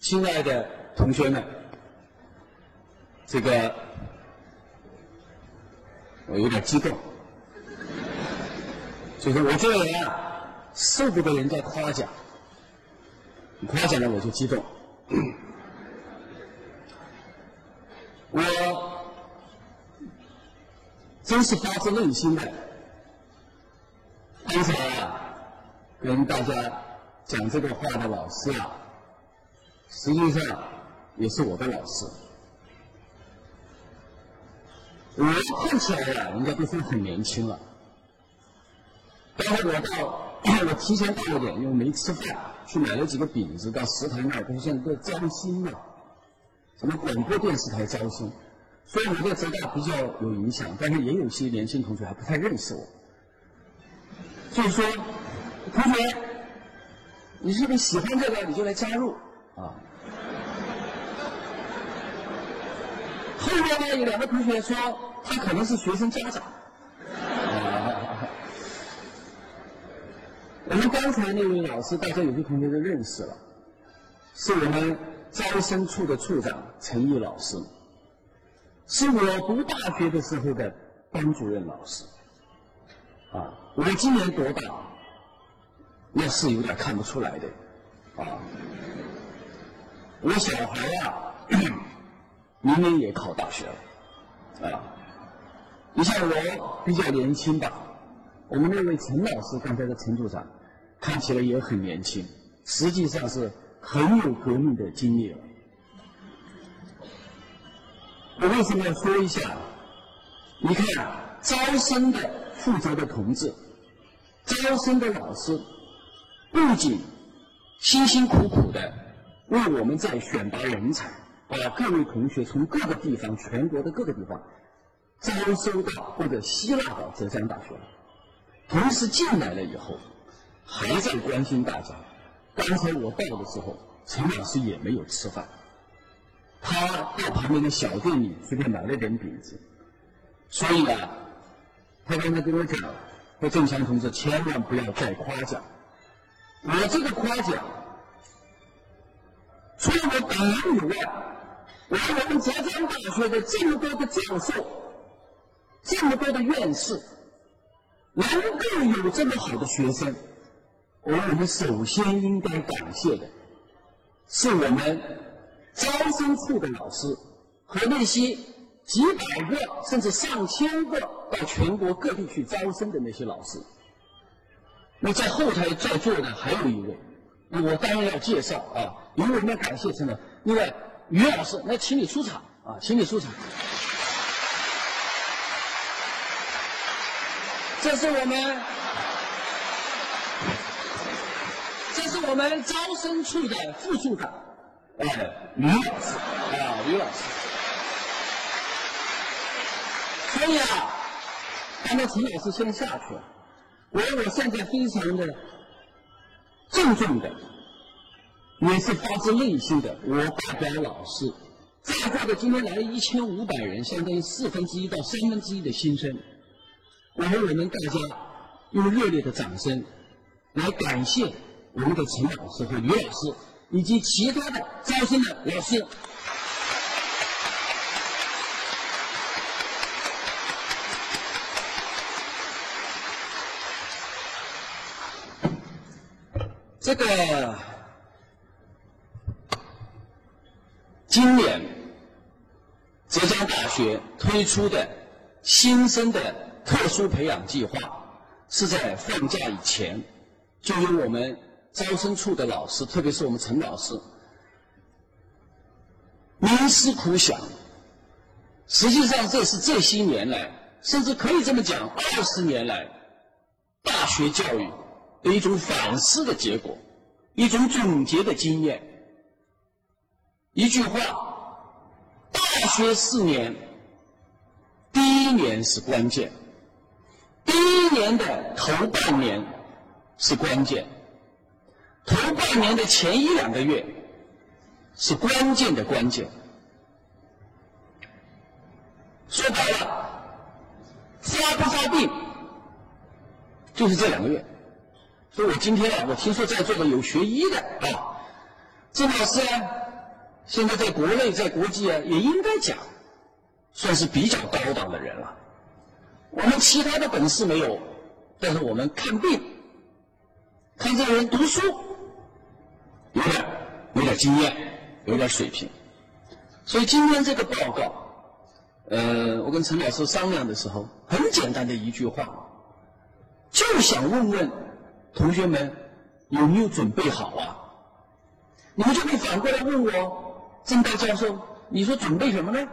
亲爱的同学们，这个我有点激动，就是我这个人啊，受不得人家夸奖，夸奖了我就激动。我真是发自内心的，刚才啊，跟大家讲这个话的老师啊。实际上也是我的老师。我看起来呀，人家都说很年轻了。但是我到 我提前到了点，因为没吃饭，去买了几个饼子到食堂那儿，他说现在在招新嘛，什么广播电视台招新，所以我在浙大比较有影响，但是也有些年轻同学还不太认识我。就是说，同学，你是不是喜欢这个，你就来加入。啊！后面呢，有两个同学说他可能是学生家长。我们刚才那位老师，大家有些同学都认识了，是我们招生处的处长陈毅老师，是我读大学的时候的班主任老师。啊，我今年多大？那是有点看不出来的，啊。我小孩啊，明年也考大学了，啊，你像我比较年轻吧，我们那位陈老师，刚才的陈组长，看起来也很年轻，实际上是很有革命的经历了。我为什么要说一下？你看，招生的负责的同志，招生的老师，不仅辛辛苦苦的。为我们在选拔人才，把各位同学从各个地方、全国的各个地方招收到或者吸纳到浙江大学，同时进来了以后，还在关心大家。刚才我到的时候，陈老师也没有吃饭，他到旁边的小店里随便买了点饼子。所以啊，他刚才跟我讲，说郑强同志千万不要再夸奖，我这个夸奖。除了我本人以外，来我们浙江大学的这么多的教授，这么多的院士，能够有这么好的学生，我们首先应该感谢的，是我们招生处的老师和那些几百个甚至上千个到全国各地去招生的那些老师。那在后台在座的还有一位。我当然要介绍啊，因为我们要感谢什么？另外，于老师，那请你出场啊，请你出场。这是我们，这是我们招生处的副处长，哎，于老师啊，于老师。所以啊，刚才陈老师先下去了，我我现在非常的。郑重的，也是发自内心的，我代表老师，在座的今天来了一千五百人，相当于四分之一到三分之一的新生，我们我们大家用热烈的掌声来感谢我们的陈老师和于老师以及其他的招生的老师。这个今年浙江大学推出的新生的特殊培养计划，是在放假以前，就由我们招生处的老师，特别是我们陈老师，冥思苦想。实际上，这是这些年来，甚至可以这么讲，二十年来，大学教育。的一种反思的结果，一种总结的经验。一句话，大学四年，第一年是关键，第一年的头半年是关键，头半年的前一两个月是关键的关键。说白了，发不发病，就是这两个月。所以我今天啊，我听说在座的有学医的啊，郑老师啊，现在在国内在国际啊，也应该讲，算是比较高档的人了。我们其他的本事没有，但是我们看病，看这个人读书，有点有点经验，有点水平。所以今天这个报告，呃，我跟陈老师商量的时候，很简单的一句话，就想问问同学们有没有准备好啊？你们就可以反过来问我，郑大教授，你说准备什么呢？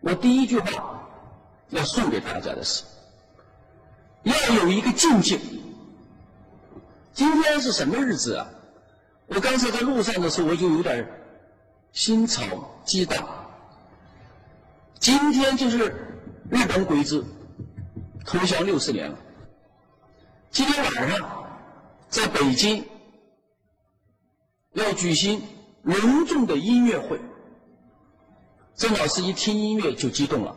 我第一句话要送给大家的是，要有一个境界。今天是什么日子啊？我刚才在路上的时候，我就有点心潮激荡。今天就是日本鬼子投降六十年了。今天晚上在北京。要举行隆重的音乐会，郑老师一听音乐就激动了。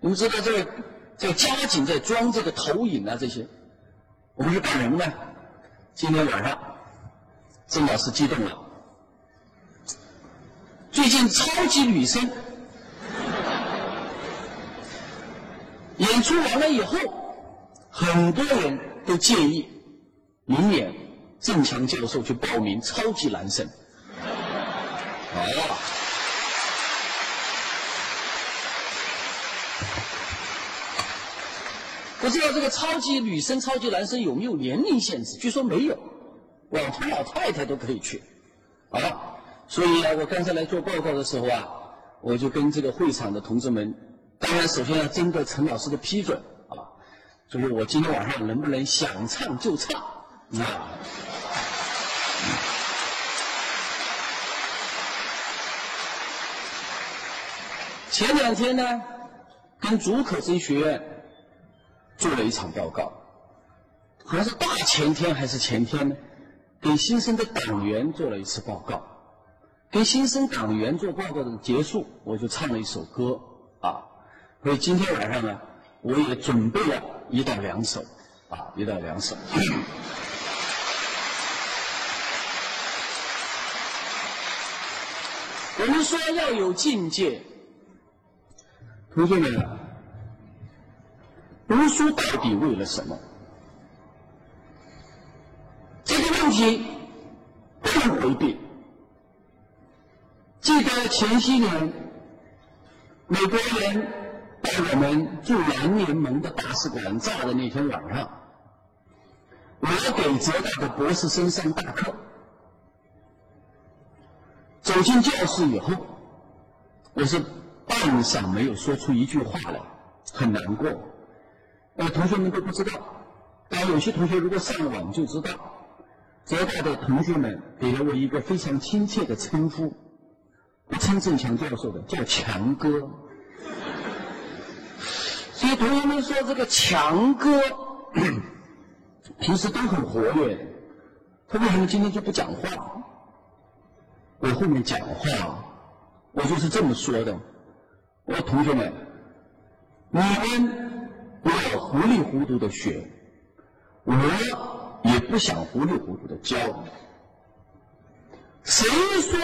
你们知道这个这个加紧在装这个投影啊这些，我们是干什么呢？今天晚上，郑老师激动了。最近超级女声演出完了以后，很多人都建议明年。郑强教授去报名超级男生，哦，不知道这个超级女生、超级男生有没有年龄限制？据说没有，老头老太太都可以去，啊，所以啊，我刚才来做报告的时候啊，我就跟这个会场的同志们，当然首先要征得陈老师的批准，就是我今天晚上能不能想唱就唱啊？前两天呢，跟竺可桢学院做了一场报告，好像是大前天还是前天呢，给新生的党员做了一次报告。跟新生党员做报告的结束，我就唱了一首歌啊。所以今天晚上呢，我也准备了一到两首啊，一到两首。我们说要有境界。同学们，读书到底为了什么？这个问题不能回避。记得前些年，美国人在我们驻南联盟的大使馆炸的那天晚上，我给浙大的博士生上大课，走进教室以后，我是。半晌没有说出一句话来，很难过。呃，同学们都不知道，但有些同学如果上网就知道，浙大的同学们给了我一个非常亲切的称呼，不称郑强教授的，叫强哥。所以同学们说这个强哥 平时都很活跃，他为什么今天就不讲话？我后面讲话，我就是这么说的。我说同学们，你们不要糊里糊涂的学，我也不想糊里糊涂的教。谁说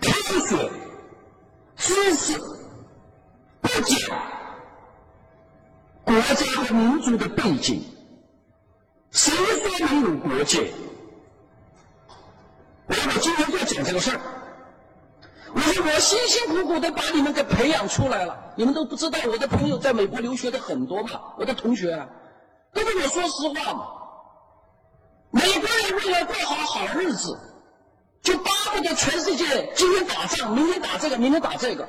科学知识国家和民族的背景？谁说没有国界？我今天就讲这个事儿。我说我辛辛苦苦的把你们给培养出来了，你们都不知道我的朋友在美国留学的很多嘛，我的同学，都跟我说实话嘛。美国人为了过好好日子，就巴不得全世界今天打仗，明天打这个，明天打这个，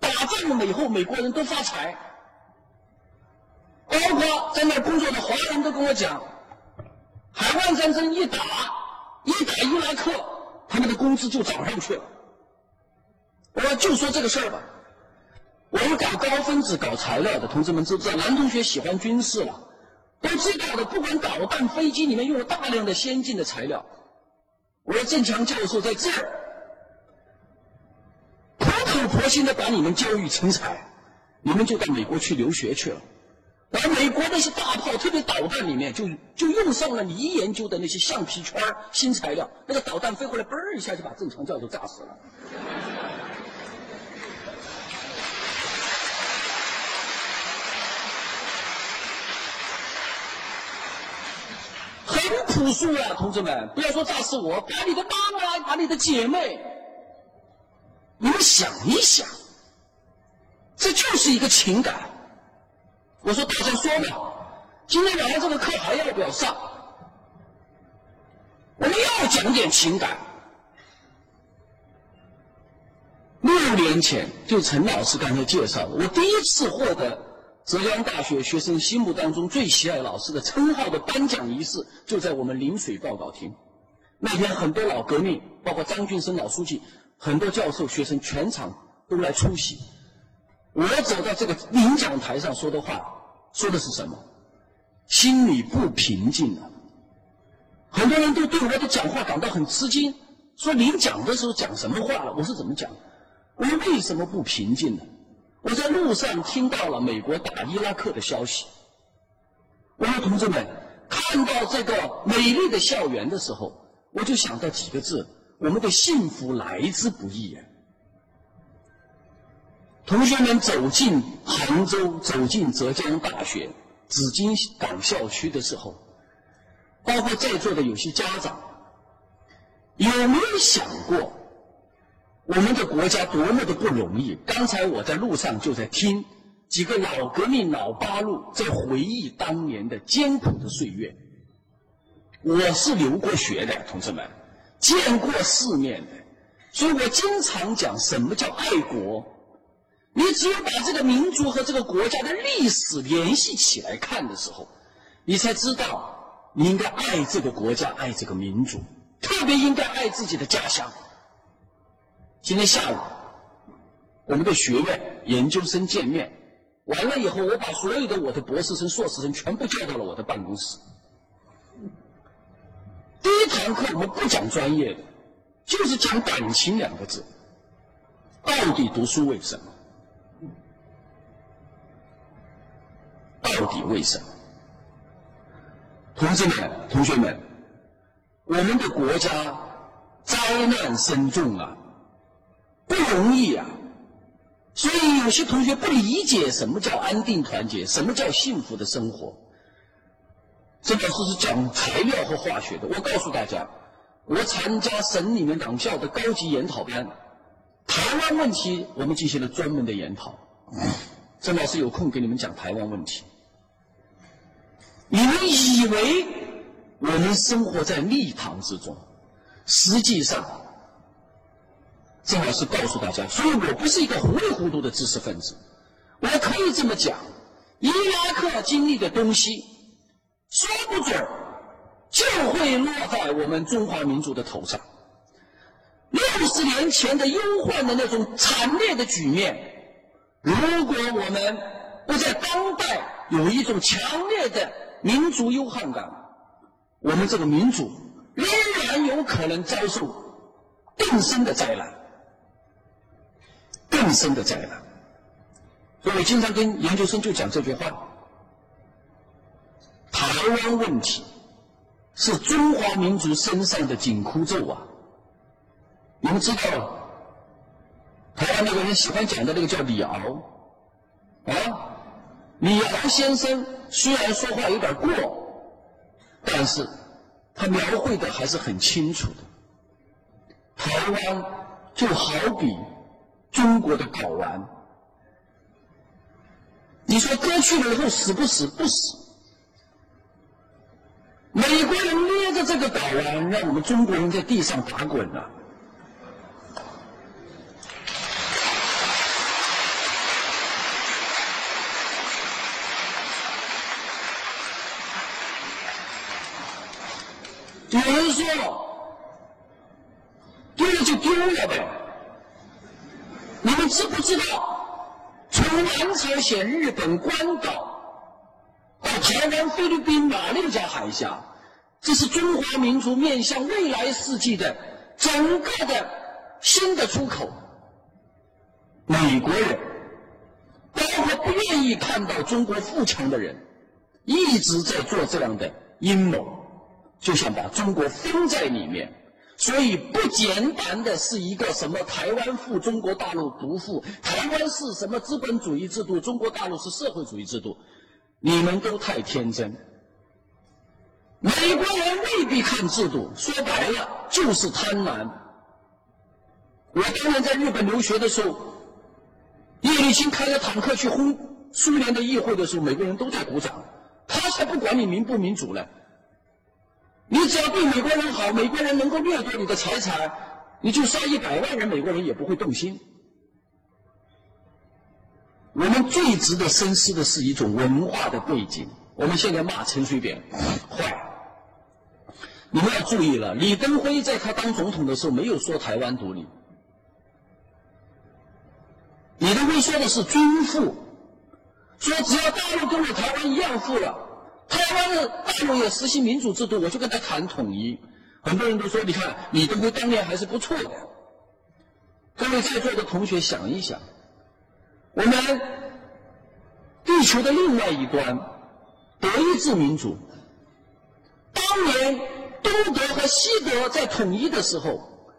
打仗了以后美国人都发财。包括在那工作的华人都跟我讲，海湾战争一打，一打伊拉克，他们的工资就涨上去了。我就说这个事儿吧，我们搞高分子、搞材料的同志们知不知道？男同学喜欢军事了，都知道的。不管导弹、飞机里面用了大量的先进的材料。我说郑强教授在这儿，苦婆心的把你们教育成才，你们就到美国去留学去了。而美国那些大炮，特别导弹里面，就就用上了你研究的那些橡皮圈新材料，那个导弹飞过来，嘣一下就把正常教授炸死了。很朴素啊，同志们，不要说炸死我，把你的妈妈，把你的姐妹，你们想一想，这就是一个情感。我说大家说嘛，今天晚上这个课还要不要上？我们要讲点情感。六年前，就陈老师刚才介绍的，我第一次获得浙江大学学生心目当中最喜爱老师的称号的颁奖仪式，就在我们临水报告厅。那天很多老革命，包括张俊生老书记，很多教授、学生全场都来出席。我走到这个领奖台上说的话，说的是什么？心里不平静啊！很多人都对我的讲话感到很吃惊，说领奖的时候讲什么话了？我是怎么讲？我为什么不平静呢？我在路上听到了美国打伊拉克的消息。我说同志们，看到这个美丽的校园的时候，我就想到几个字：我们的幸福来之不易呀。同学们走进杭州，走进浙江大学紫金港校区的时候，包括在座的有些家长，有没有想过我们的国家多么的不容易？刚才我在路上就在听几个老革命老八路在回忆当年的艰苦的岁月。我是留过学的，同志们，见过世面的，所以我经常讲什么叫爱国。你只有把这个民族和这个国家的历史联系起来看的时候，你才知道你应该爱这个国家，爱这个民族，特别应该爱自己的家乡。今天下午，我们的学院研究生见面完了以后，我把所有的我的博士生、硕士生全部叫到了我的办公室。第一堂课我们不讲专业的，就是讲感情两个字。到底读书为什么？到底为什么？同志们、同学们，我们的国家灾难深重啊，不容易啊。所以有些同学不理解什么叫安定团结，什么叫幸福的生活。这老师是讲材料和化学的。我告诉大家，我参加省里面党校的高级研讨班，台湾问题我们进行了专门的研讨。郑老师有空给你们讲台湾问题。你们以为我们生活在蜜糖之中，实际上，郑老师告诉大家，所以我不是一个糊里糊涂的知识分子。我可以这么讲，伊拉克经历的东西，说不准就会落在我们中华民族的头上。六十年前的忧患的那种惨烈的局面，如果我们不在当代有一种强烈的。民族忧患感，我们这个民族仍然有可能遭受更深的灾难，更深的灾难。所以我经常跟研究生就讲这句话：台湾问题是中华民族身上的紧箍咒啊！你们知道，台湾那个人喜欢讲的那个叫李敖，啊，李敖先生。虽然说话有点过，但是他描绘的还是很清楚的。台湾就好比中国的睾丸，你说割去了以后死不死？不死。美国人捏着这个睾丸，让我们中国人在地上打滚了。有人说丢了就丢了呗。你们知不知道，从南朝鲜、日本、关岛到台湾、菲律宾、马六甲海峡，这是中华民族面向未来世纪的整个的新的出口。美国人，包括不愿意看到中国富强的人，一直在做这样的阴谋，就想把中国封在里面。所以不简单的是一个什么台湾富，中国大陆不富；台湾是什么资本主义制度，中国大陆是社会主义制度。你们都太天真。美国人未必看制度，说白了就是贪婪。我当年在日本留学的时候，叶利钦开着坦克去轰苏联的议会的时候，美国人都在鼓掌，他才不管你民不民主呢。你只要对美国人好，美国人能够掠夺你的财产，你就杀一百万人，美国人也不会动心。我们最值得深思的是一种文化的背景。我们现在骂陈水扁坏，你们要注意了，李登辉在他当总统的时候没有说台湾独立，李登辉说的是均富，说只要大陆跟我台湾一样富了。台湾的大陆也实行民主制度，我就跟他谈统一。很多人都说，你看李登辉当年还是不错的。各位在座的同学想一想，我们地球的另外一端，德意志民主，当年东德和西德在统一的时候，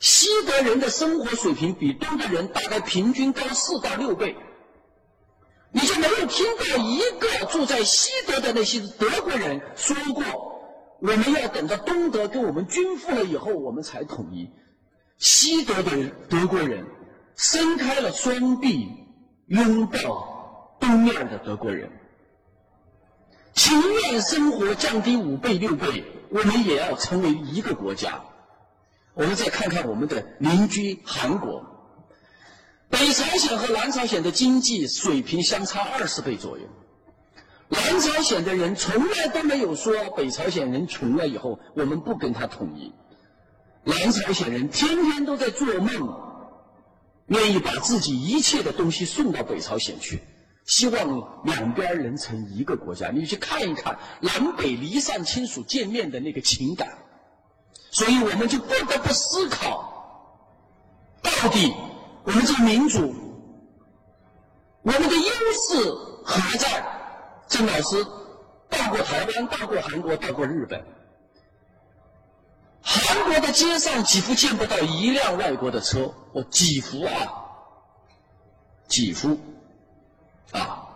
西德人的生活水平比东德人大概平均高四到六倍。你就没有听到一个住在西德的那些德国人说过，我们要等到东德跟我们均富了以后，我们才统一。西德的德国人伸开了双臂，拥抱东面的德国人，情愿生活降低五倍六倍，我们也要成为一个国家。我们再看看我们的邻居韩国。北朝鲜和南朝鲜的经济水平相差二十倍左右，南朝鲜的人从来都没有说北朝鲜人穷了以后我们不跟他统一，南朝鲜人天天都在做梦，愿意把自己一切的东西送到北朝鲜去，希望两边能成一个国家。你去看一看南北离散亲属见面的那个情感，所以我们就不得不思考，到底。我们这个民主，我们的优势何在？郑老师到过台湾，到过韩国，到过日本。韩国的街上几乎见不到一辆外国的车，我几乎啊，几乎啊，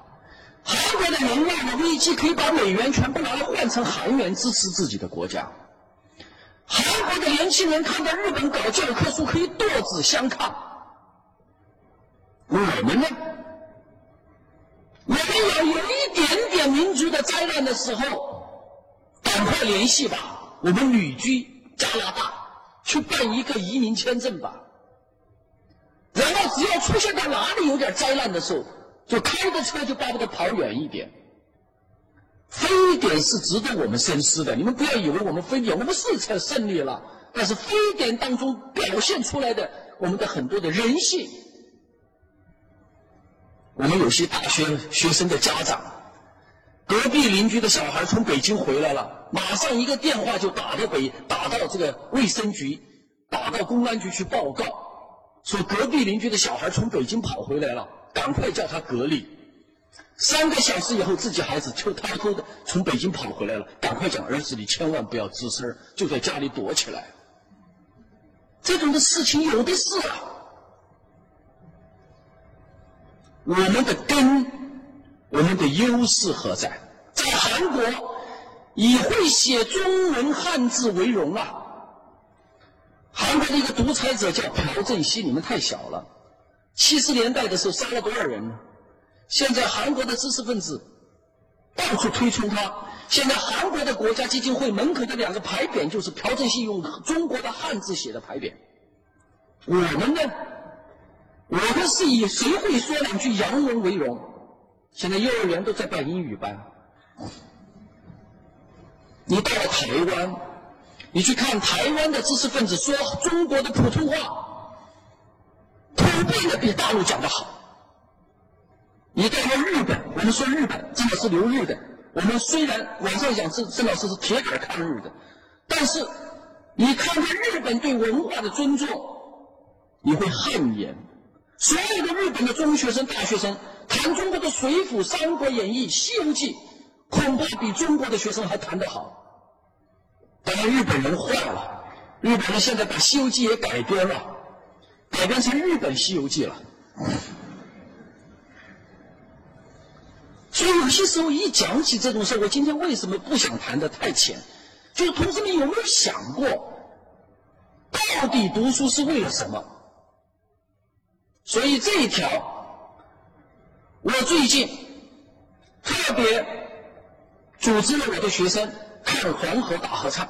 韩国的人忘了危机，可以把美元全部拿来换成韩元支持自己的国家。韩国的年轻人看到日本搞教科书，可以剁子相抗。我们呢？我们要有一点点民族的灾难的时候，赶快联系吧。我们旅居加拿大，去办一个移民签证吧。然后只要出现在哪里有点灾难的时候，就开着车就巴不得跑远一点。非典是值得我们深思的。你们不要以为我们非典我们是才胜利了，但是非典当中表现出来的我们的很多的人性。我们有些大学学生的家长，隔壁邻居的小孩从北京回来了，马上一个电话就打到北，打到这个卫生局，打到公安局去报告，说隔壁邻居的小孩从北京跑回来了，赶快叫他隔离。三个小时以后，自己孩子就偷偷的从北京跑回来了，赶快讲儿子，你千万不要吱声，就在家里躲起来。这种的事情有的是啊。我们的根，我们的优势何在？在韩国，以会写中文汉字为荣啊！韩国的一个独裁者叫朴正熙，你们太小了。七十年代的时候杀了多少人呢？现在韩国的知识分子到处推崇他。现在韩国的国家基金会门口的两个牌匾就是朴正熙用中国的汉字写的牌匾。我们呢？我们是以谁会说两句洋文为荣。现在幼儿园都在办英语班。你到了台湾，你去看台湾的知识分子说中国的普通话，普遍的比大陆讲的好。你到了日本，我们说日本，真的是留日的。我们虽然网上讲郑郑老师是铁杆抗日的，但是你看看日本对文化的尊重，你会汗颜。所有的日本的中学生、大学生谈中国的《水浒》《三国演义》《西游记》，恐怕比中国的学生还谈得好。当然，日本人坏了，日本人现在把《西游记》也改编了，改编成日本《西游记》了。所以有些时候一讲起这种事，我今天为什么不想谈的太浅？就是同志们有没有想过，到底读书是为了什么？所以这一条，我最近特别组织了我的学生看黄河大合唱，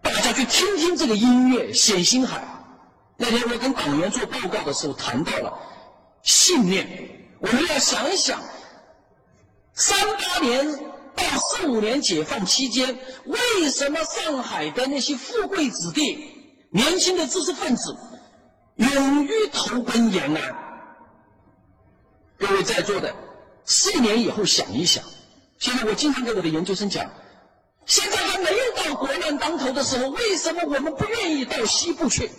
大家去听听这个音乐，显星海。那天我跟党员做报告的时候谈到了信念，我们要想一想，三八年到四五年解放期间，为什么上海的那些富贵子弟、年轻的知识分子？勇于投奔延安，各位在座的，四年以后想一想。现在我经常给我的研究生讲，现在还没有到国难当头的时候，为什么我们不愿意到西部去，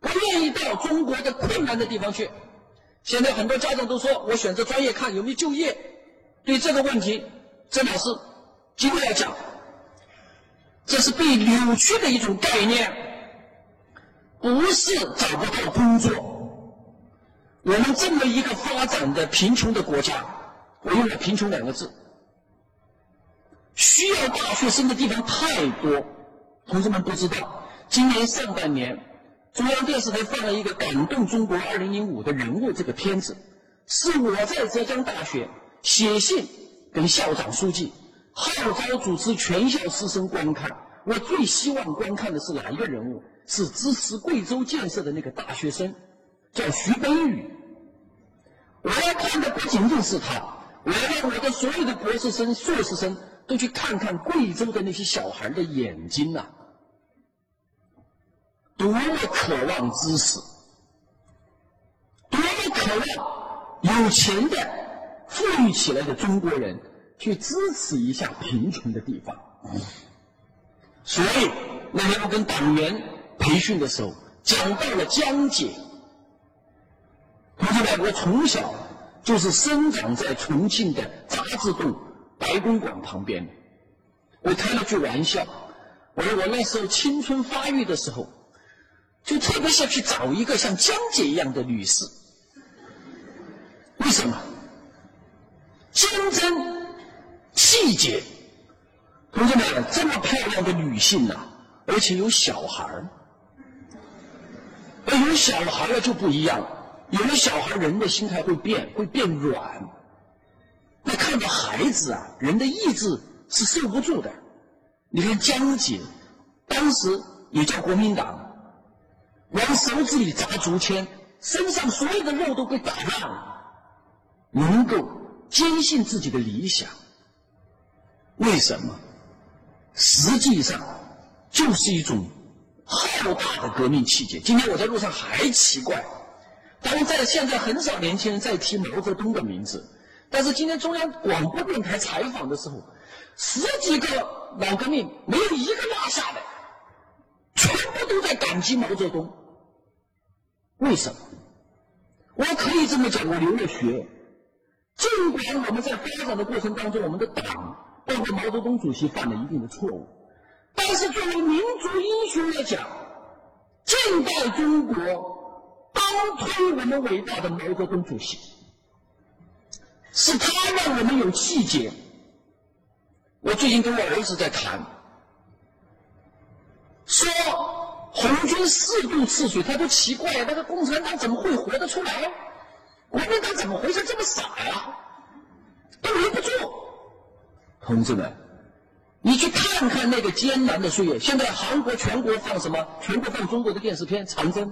不愿意到中国的困难的地方去？现在很多家长都说我选择专业看有没有就业。对这个问题，郑老师今天要讲，这是被扭曲的一种概念。不是找不到工作，我们这么一个发展的贫穷的国家，我用了“贫穷”两个字，需要大学生的地方太多。同志们不知道，今年上半年，中央电视台放了一个《感动中国2005的人物》这个片子，是我在浙江大学写信跟校长、书记号召主持全校师生观看。我最希望观看的是哪一个人物？是支持贵州建设的那个大学生，叫徐奔宇。我要看的不仅仅是他，我要我的所有的博士生、硕士生都去看看贵州的那些小孩的眼睛呐，多么渴望知识，多么渴望有钱的、富裕起来的中国人去支持一下贫穷的地方。所以那天我跟党员。培训的时候讲到了江姐，同志们，我从小就是生长在重庆的杂志洞白公馆旁边。我开了句玩笑，我说我那时候青春发育的时候，就特别想去找一个像江姐一样的女士。为什么？坚贞、气节，同志们，这么漂亮的女性呐，而且有小孩儿。而有小孩了就不一样了，有了小孩，人的心态会变，会变软。那看到孩子啊，人的意志是受不住的。你看江姐，当时也叫国民党，往手指里扎竹签，身上所有的肉都被打烂了，能够坚信自己的理想。为什么？实际上就是一种。浩大的革命气节。今天我在路上还奇怪，当然在现在很少年轻人在提毛泽东的名字，但是今天中央广播电台采访的时候，十几个老革命没有一个落下的，全部都在感激毛泽东。为什么？我可以这么讲，我留了学，尽管我们在发展的过程当中，我们的党包括毛泽东主席犯了一定的错误。但是作为民族英雄来讲，近代中国当推我们伟大的毛泽东主席，是他让我们有气节。我最近跟我儿子在谈，说红军四渡赤水，他都奇怪，那个共产党怎么会活得出来？国民党怎么回事这么傻呀？都留不住，同志们。你去看看那个艰难的岁月。现在韩国全国放什么？全国放中国的电视片《长征》，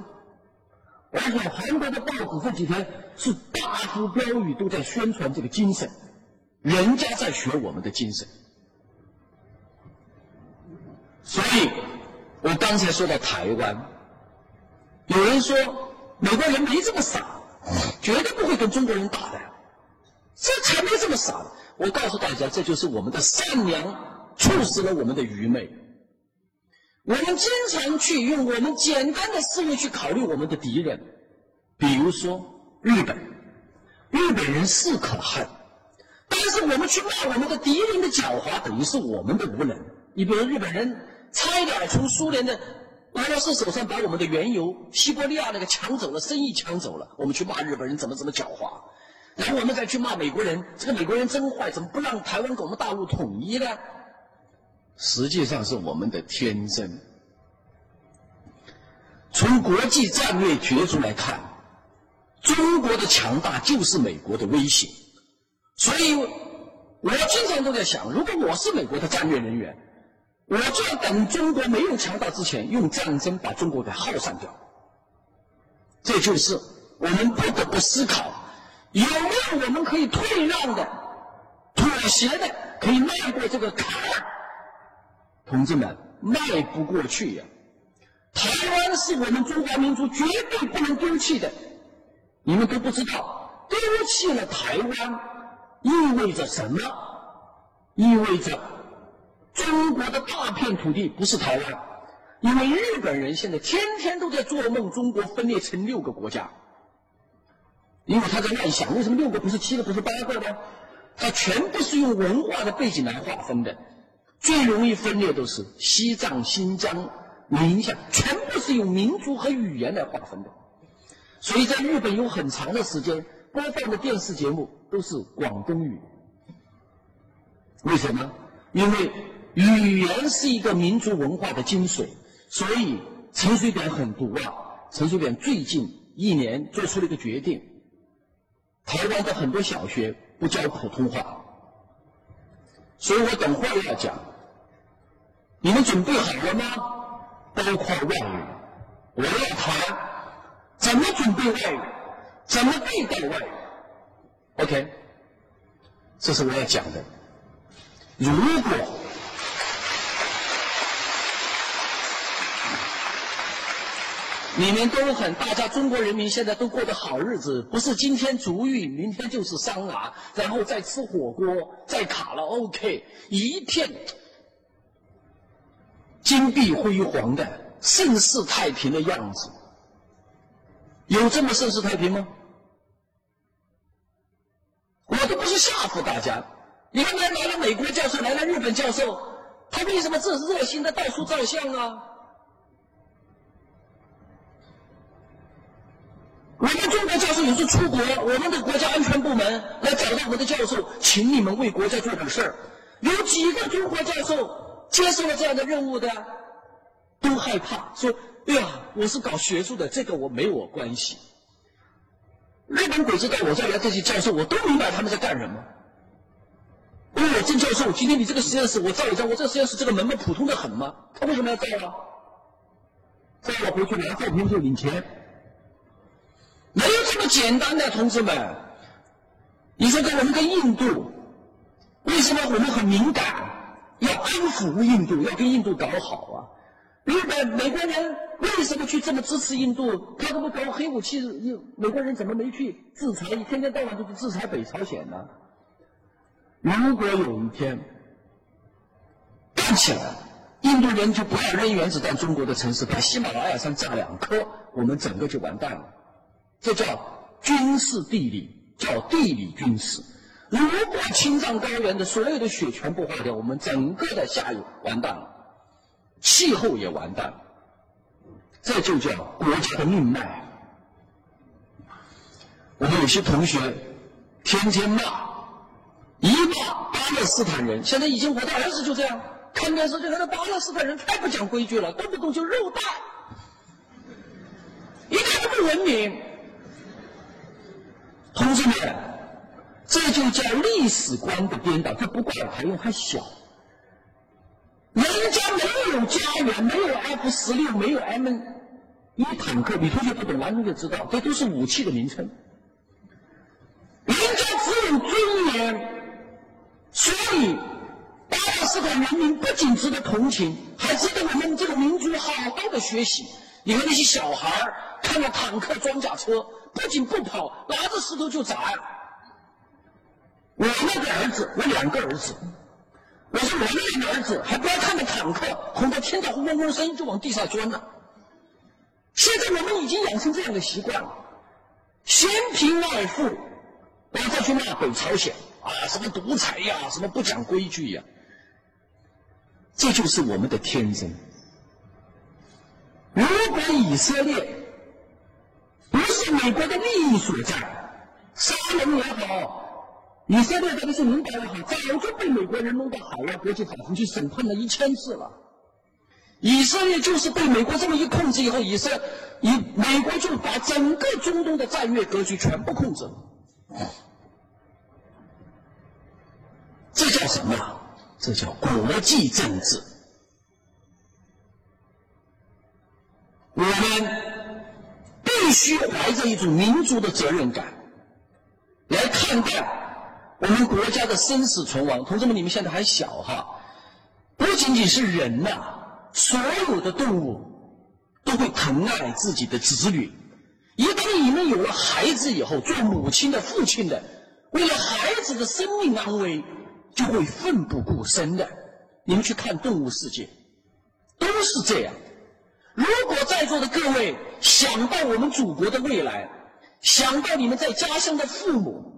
而且韩国的报纸这几天是大幅标语都在宣传这个精神，人家在学我们的精神。所以，我刚才说到台湾，有人说美国人没这么傻，绝对不会跟中国人打的，这才没这么傻。我告诉大家，这就是我们的善良。促使了我们的愚昧。我们经常去用我们简单的思维去考虑我们的敌人，比如说日本，日本人是可恨，但是我们去骂我们的敌人的狡猾，等于是我们的无能。你比如日本人差一点从苏联的俄罗斯手上把我们的原油西伯利亚那个抢走了，生意抢走了，我们去骂日本人怎么怎么狡猾。然后我们再去骂美国人，这个美国人真坏，怎么不让台湾跟我们大陆统一呢？实际上是我们的天真。从国际战略角度来看，中国的强大就是美国的威胁。所以，我经常都在想，如果我是美国的战略人员，我就要等中国没有强大之前，用战争把中国给耗散掉。这就是我们不得不思考。有没有我们可以退让的、妥协的，可以迈过这个坎儿？同志们，迈不过去呀！台湾是我们中华民族绝对不能丢弃的。你们都不知道，丢弃了台湾意味着什么？意味着中国的大片土地不是台湾，因为日本人现在天天都在做梦，中国分裂成六个国家。因为他在乱想，为什么六个不是七个不是八个呢？他全部是用文化的背景来划分的，最容易分裂都是西藏、新疆、宁夏，全部是用民族和语言来划分的。所以在日本有很长的时间播放的电视节目都是广东语。为什么？因为语言是一个民族文化的精髓。所以陈水扁很毒啊！陈水扁最近一年做出了一个决定。台湾的很多小学不教普通话，所以我等会儿要讲。你们准备好了吗？包括外语，我要谈怎么准备外语，怎么对待外语。OK，这是我要讲的。如果。你们都很，大家中国人民现在都过得好日子，不是今天足浴，明天就是桑拿，然后再吃火锅，再卡拉 OK，一片金碧辉煌的盛世太平的样子，有这么盛世太平吗？我都不是吓唬大家，你看来来了美国教授，来了日本教授，他为什么这热心的到处照相啊？我们中国教授有时候出国，我们的国家安全部门来找到我们的教授，请你们为国家做点事儿。有几个中国教授接受了这样的任务的，都害怕说：“哎呀，我是搞学术的，这个我没我关系。”日本鬼子到我这来这些教授，我都明白他们在干什么。问我郑教授，今天你这个实验室我照一照，我这实验室这个门门普通的很吗？他为什么要照啊？照了回去拿照片就领钱。没有这么简单的，同志们。你说跟我们跟印度，为什么我们很敏感，要安抚印度，要跟印度搞好啊？日本、美国人为什么去这么支持印度？他怎么搞黑武器？美国人怎么没去制裁？一天天到晚都去制裁北朝鲜呢？如果有一天干起来，印度人就不要扔原子弹，中国的城市把喜马拉雅山炸两颗，我们整个就完蛋了。这叫军事地理，叫地理军事。如果青藏高原的所有的雪全部化掉，我们整个的下游完蛋了，气候也完蛋了。这就叫国家的命脉。我们有些同学天天骂，一骂巴勒斯坦人。现在已经我的儿子就这样，看电视就看到巴勒斯坦人太不讲规矩了，动不动就肉弹，一点都不文明。同志们，这就叫历史观的颠倒。这不怪我，还用还小，人家没有家园，没有 F 十六，没有 M 一坦克。你同学不懂，完同学知道，这都是武器的名称。人家只有尊严，所以巴勒斯坦人民不仅值得同情，还值得我们这个民族好好的学习。你看那些小孩看到坦克、装甲车。不仅不跑，拿着石头就砸。我那个儿子，我两个儿子，我说我那个儿子还不要看着坦克，恐怕听到轰隆声音就往地上钻了。现在我们已经养成这样的习惯了，先贫爱富，然后再去骂北朝鲜啊，什么独裁呀，什么不讲规矩呀，这就是我们的天真。如果以色列不是美国的利益所在，杀人也好，以色列的那些领导也好，早就被美国人弄到海外国际法庭去审判了一千次了。以色列就是被美国这么一控制以后，以色以美国就把整个中东的战略格局全部控制了。这叫什么？这叫国际政治。我们必须怀着一种民族的责任感来看待我们国家的生死存亡。同志们，你们现在还小哈，不仅仅是人呐。所有的动物都会疼爱自己的子女。一旦你们有了孩子以后，做母亲的、父亲的，为了孩子的生命安危，就会奋不顾身的。你们去看动物世界，都是这样。如果在座的各位想到我们祖国的未来，想到你们在家乡的父母，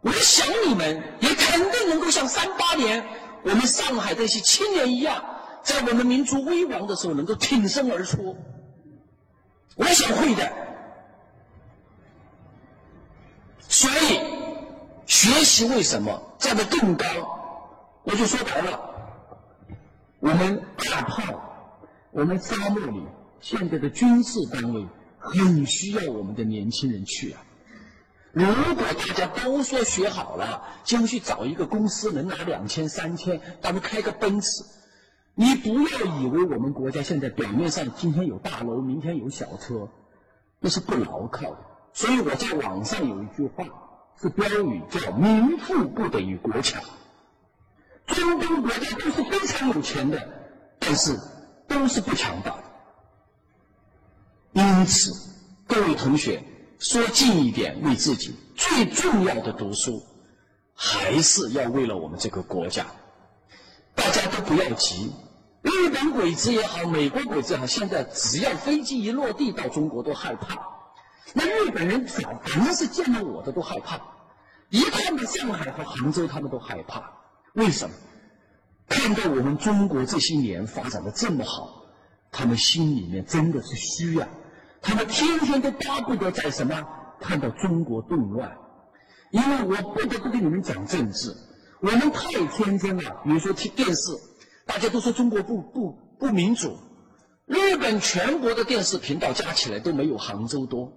我想你们也肯定能够像三八年我们上海的一些青年一样。在我们民族危亡的时候，能够挺身而出，我想会的。所以，学习为什么站得更高？我就说白了，我们大炮，我们沙漠里现在的军事单位很需要我们的年轻人去啊。如果大家都说学好了，就去找一个公司能拿两千、三千，咱们开个奔驰。你不要以为我们国家现在表面上今天有大楼，明天有小车，那是不牢靠的。所以我在网上有一句话是标语，叫“民富不等于国强”。中东国家都是非常有钱的，但是都是不强大的。因此，各位同学说近一点，为自己最重要的读书，还是要为了我们这个国家。大家都不要急。日本鬼子也好，美国鬼子也好，现在只要飞机一落地到中国都害怕。那日本人反反正是见到我的都害怕，一看到上海和杭州他们都害怕。为什么？看到我们中国这些年发展的这么好，他们心里面真的是虚呀。他们天天都巴不得在什么看到中国动乱。因为我不得不跟你们讲政治，我们太天真了。比如说听电视。大家都说中国不不不民主，日本全国的电视频道加起来都没有杭州多，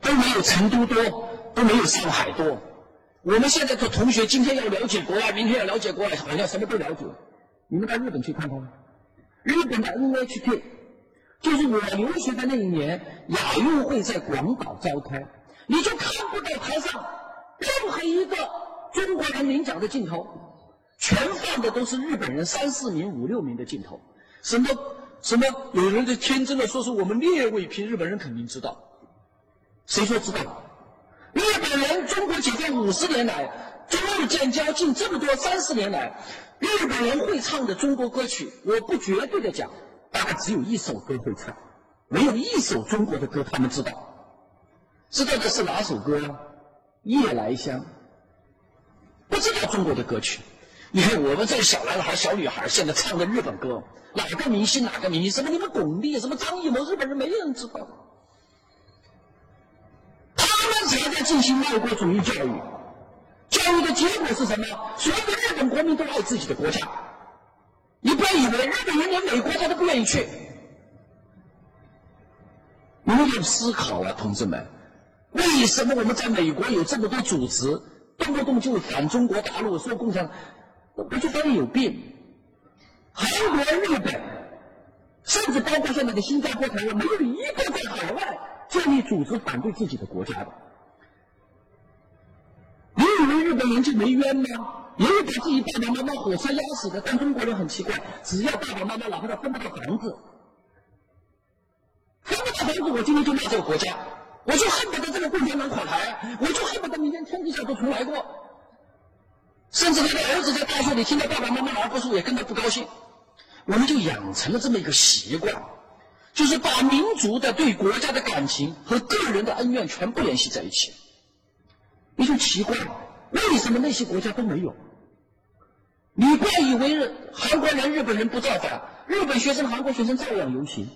都没有成都多，都没有上海多。我们现在的同学今天要了解国外，明天要了解国外，好像什么都了解。你们到日本去看看，日本的 NHK，就是我留学的那一年，亚运会在广岛召开，你就看不到台上任何一个中国人领奖的镜头。全放的都是日本人三四名、五六名的镜头，什么什么，有人就天真的说是我们列位拼，日本人肯定知道，谁说知道？日本人中国解放五十年来，中日建交近这么多三十年来，日本人会唱的中国歌曲，我不绝对的讲，大概只有一首歌会唱，没有一首中国的歌他们知道，知道的是哪首歌？夜来香，不知道中国的歌曲。你看我们这小男孩、小女孩现在唱的日本歌，哪个明星？哪个明星？什么你们巩俐？什么张艺谋？日本人没有人知道。他们才在进行爱国主义教育，教育的结果是什么？所有的日本国民都爱自己的国家。你不要以为日本人连美国他都不愿意去。你们要思考啊，同志们，为什么我们在美国有这么多组织，动不动就反中国大陆，说共产？我就发现有病。韩国、日本，甚至包括现在的新加坡、台湾，没有一个在海外建立组织反对自己的国家的。你以为日本人就没冤吗？也有把自己爸爸妈妈火车压死的。但中国人很奇怪，只要爸爸妈妈哪怕他分不到房子，分不到房子，我今天就骂这个国家，我就恨不得这个共产党垮台，我就恨不得明天天底下都重来过。甚至他的儿子在大学里听到爸爸妈妈读书，也跟他不高兴。我们就养成了这么一个习惯，就是把民族的对国家的感情和个人的恩怨全部联系在一起。你就奇怪，为什么那些国家都没有？你怪以为韩国人、日本人不造反，日本学生、韩国学生照样游行，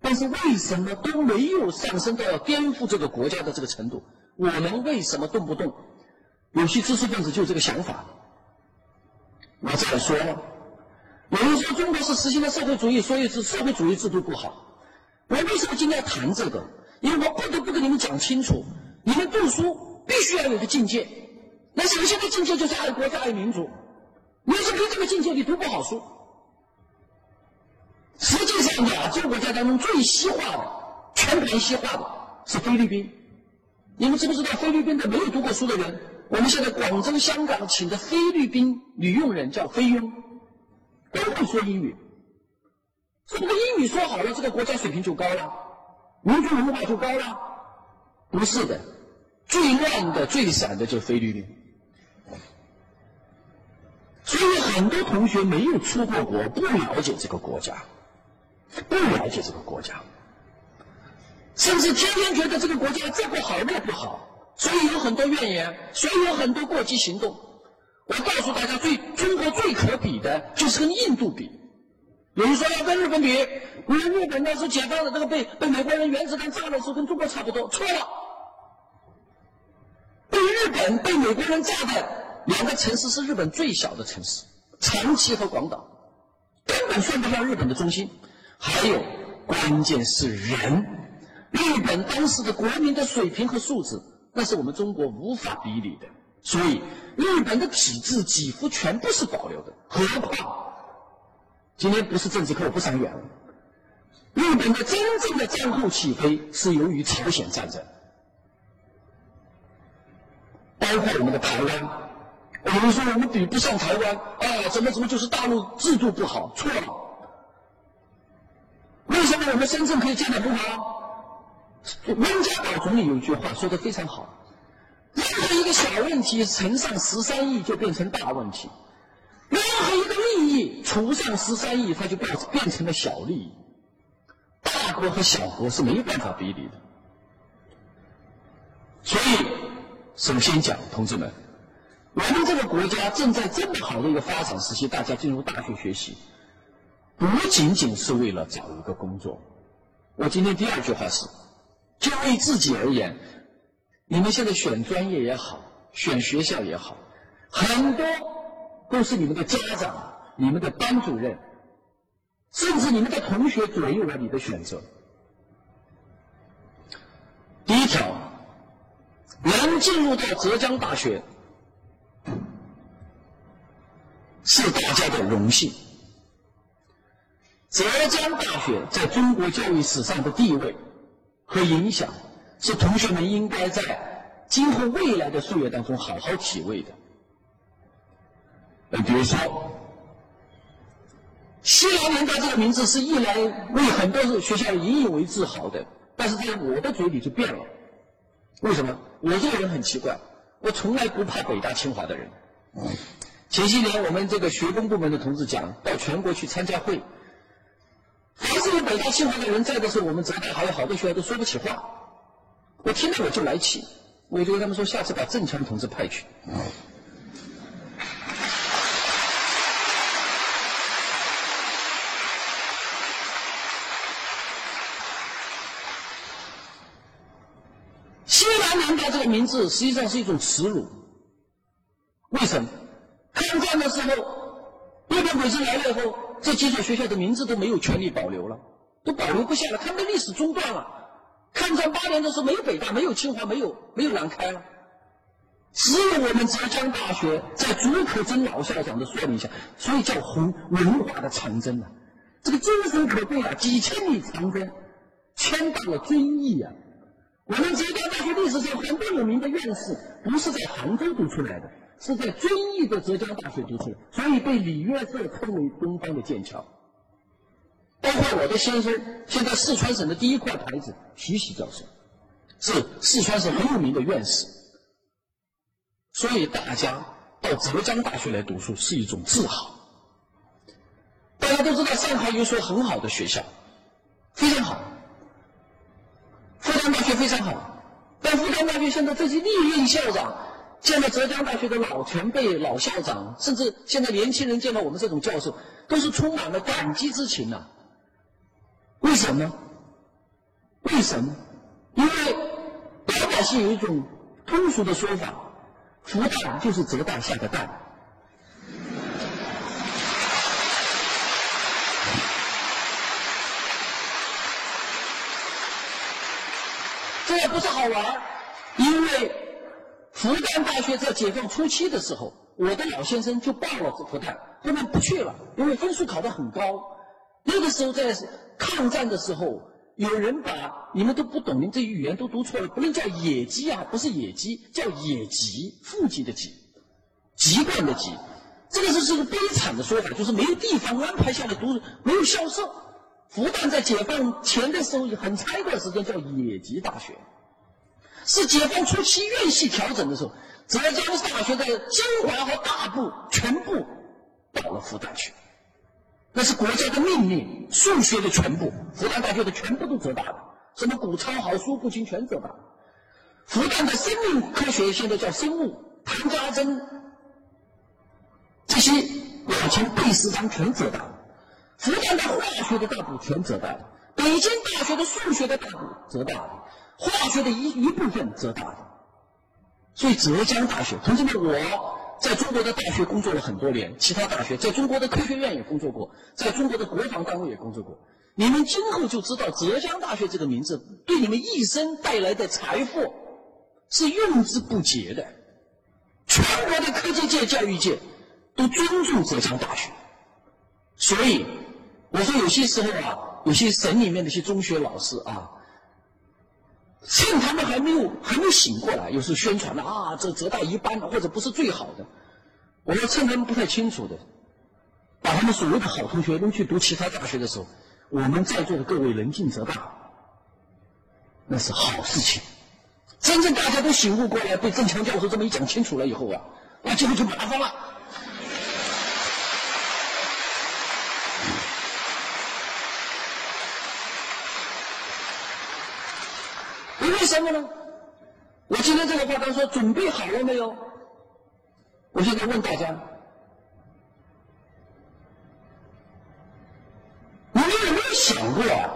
但是为什么都没有上升到颠覆这个国家的这个程度？我们为什么动不动有些知识分子就这个想法？我再说了。有人说中国是实行的社会主义，所以是社会主义制度不好。我为什么今天要谈这个？因为我不得不跟你们讲清楚：你们读书必须要有个境界。那首先的境界就是爱国家、爱民族。你要是没这个境界，你读不好书。实际上，亚洲国家当中最西化的、全盘西化的是菲律宾。你们知不知道菲律宾的没有读过书的人？我们现在广州、香港请的菲律宾女佣人叫菲佣。都会说英语，是不是英语说好了，这个国家水平就高了，民族文化就高了？不是的，最乱的、最散的就是菲律宾。所以很多同学没有出过国，不了解这个国家，不了解这个国家，甚至天天觉得这个国家这不好那不好，所以有很多怨言，所以有很多过激行动。我告诉大家，最中国最可比的就是跟印度比。有人说要跟日本比，因为日本当时解放的这个被被美国人原子弹炸的时候跟中国差不多，错了。被日本被美国人炸的两个城市是日本最小的城市，长崎和广岛，根本算不上日本的中心。还有关键是人，日本当时的国民的水平和素质，那是我们中国无法比拟的。所以，日本的体制几乎全部是保留的。何况，今天不是政治课，我不想远了。日本的真正的战后起飞是由于朝鲜战争，包括我们的台湾。有人说我们比不上台湾，啊，怎么怎么就是大陆制度不好？错了。为什么我们深圳可以建得不好？温家宝总理有一句话说的非常好。任何一个小问题乘上十三亿就变成大问题，任何一个利益除上十三亿，它就变变成了小利益。大国和小国是没有办法比拟的。所以，首先讲，同志们，我们这个国家正在这么好的一个发展时期，大家进入大学学习，不仅仅是为了找一个工作。我今天第二句话是，就为自己而言。你们现在选专业也好，选学校也好，很多都是你们的家长、你们的班主任，甚至你们的同学左右了你的选择。第一条，能进入到浙江大学是大家的荣幸。浙江大学在中国教育史上的地位和影响。是同学们应该在今后未来的岁月当中好好体味的。呃，比如说，西南联大这个名字是一来为很多学校引以为自豪的，但是在我的嘴里就变了。为什么？我这个人很奇怪，我从来不怕北大清华的人。前些年我们这个学工部门的同志讲，到全国去参加会，凡是有北大清华的人在的时候，我们浙大还有好多学校都说不起话。我听到我就来气，我就跟他们说，下次把郑强同志派去。西南联大这个名字实际上是一种耻辱。为什么？抗战的时候，日本鬼子来了以后，这几所学校的名字都没有权利保留了，都保留不下了，他们的历史中断了。抗战八年的时候，没有北大，没有清华，没有没有南开了，只有我们浙江大学在竺可桢老校长的率领下，所以叫红文化的长征啊，这个精神可贵啊，几千里长征，牵到了遵义啊。我们浙江大学历史上很多有名的院士，不是在杭州读出来的，是在遵义的浙江大学读书所以被李约瑟称为东方的剑桥。包括我的先生现在四川省的第一块牌子徐习教授是四川省很有名的院士。所以大家到浙江大学来读书是一种自豪。大家都知道上海有所很好的学校非常好。复旦大学非常好但复旦大学现在这些历任校长见到浙江大学的老前辈、老校长，甚至现在年轻人见到我们这种教授，都是充满了感激之情呐。为什么？为什么？因为老百姓有一种通俗的说法：复旦就是浙大下的蛋。这也不是好玩因为复旦大学在解放初期的时候，我的老先生就报了复旦，后面不去了，因为分数考得很高。那个时候在抗战的时候，有人把你们都不懂，您这语言都读错了，不能叫野鸡啊，不是野鸡，叫野籍，户籍的籍，籍贯的籍。这个是是个悲惨的说法，就是没有地方安排下来读，没有校舍。复旦在解放前的时候，很长一段时间叫野鸡大学，是解放初期院系调整的时候，浙江大学的精华和大部全部到了复旦去，那是国家的命令。数学的全部，复旦大学的全部都浙大的，什么谷超豪、苏步青全浙大。复旦的生命科学现在叫生物，谭家珍这些老前辈师长全浙大。复旦的化学的大部全浙大的，北京大学的数学的大部浙大的，化学的一一部分浙大的，所以浙江大学，同志们，我在中国的大学工作了很多年，其他大学在中国的科学院也工作过，在中国的国防单位也工作过，你们今后就知道浙江大学这个名字对你们一生带来的财富是用之不竭的，全国的科技界、教育界都尊重浙江大学，所以。我说有些时候啊，有些省里面的一些中学老师啊，趁他们还没有还没有醒过来，有时候宣传的啊，这浙大一般，或者不是最好的。我要趁他们不太清楚的，把他们所谓的好同学都去读其他大学的时候，我们在座的各位能进浙大，那是好事情。真正大家都醒悟过来，被郑强教授这么一讲清楚了以后啊，那今后就麻烦了。为什么呢？我今天这个话，他说准备好了没有？我现在问大家，你们有没有想过啊，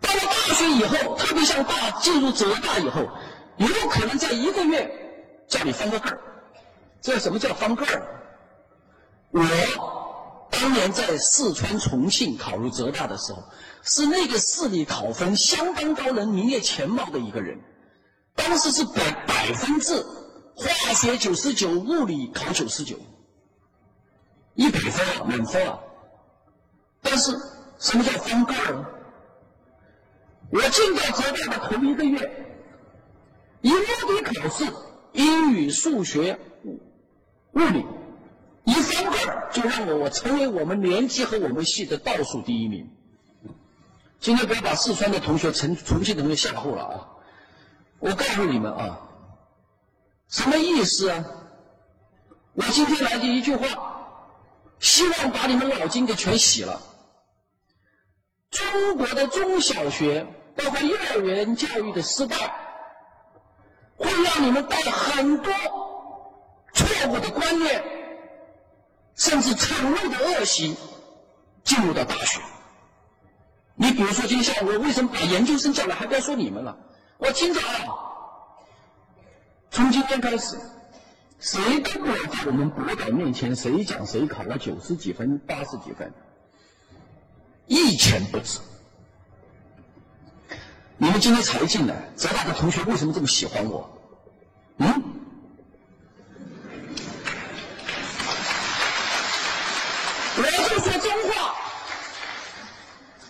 到了大学以后，特别像大进入浙大以后，有没有可能在一个月叫你翻个个儿？这什么叫翻个儿？我当年在四川重庆考入浙大的时候。是那个市里考分相当高、能名列前茅的一个人，当时是百百分制，化学九十九，物理考九十九，一百分啊，满分啊。但是什么叫翻盖儿？我进到浙大的头一个月，一摸底考试，英语、数学、物物理，一翻盖儿就让我我成为我们年级和我们系的倒数第一名。今天不要把四川的同学、重重庆的同学吓唬了啊！我告诉你们啊，什么意思啊？我今天来的一句话，希望把你们脑筋给全洗了。中国的中小学，包括幼儿园教育的失败，会让你们带很多错误的观念，甚至丑陋的恶习进入到大学。你比如说，今天下午我为什么把研究生叫来？还不要说你们了，我听着啊，从今天开始，谁都不要在我们博导面前谁讲谁考了九十几分、八十几分，一钱不值。你们今天才进来，浙大的同学为什么这么喜欢我？嗯？我就说真话。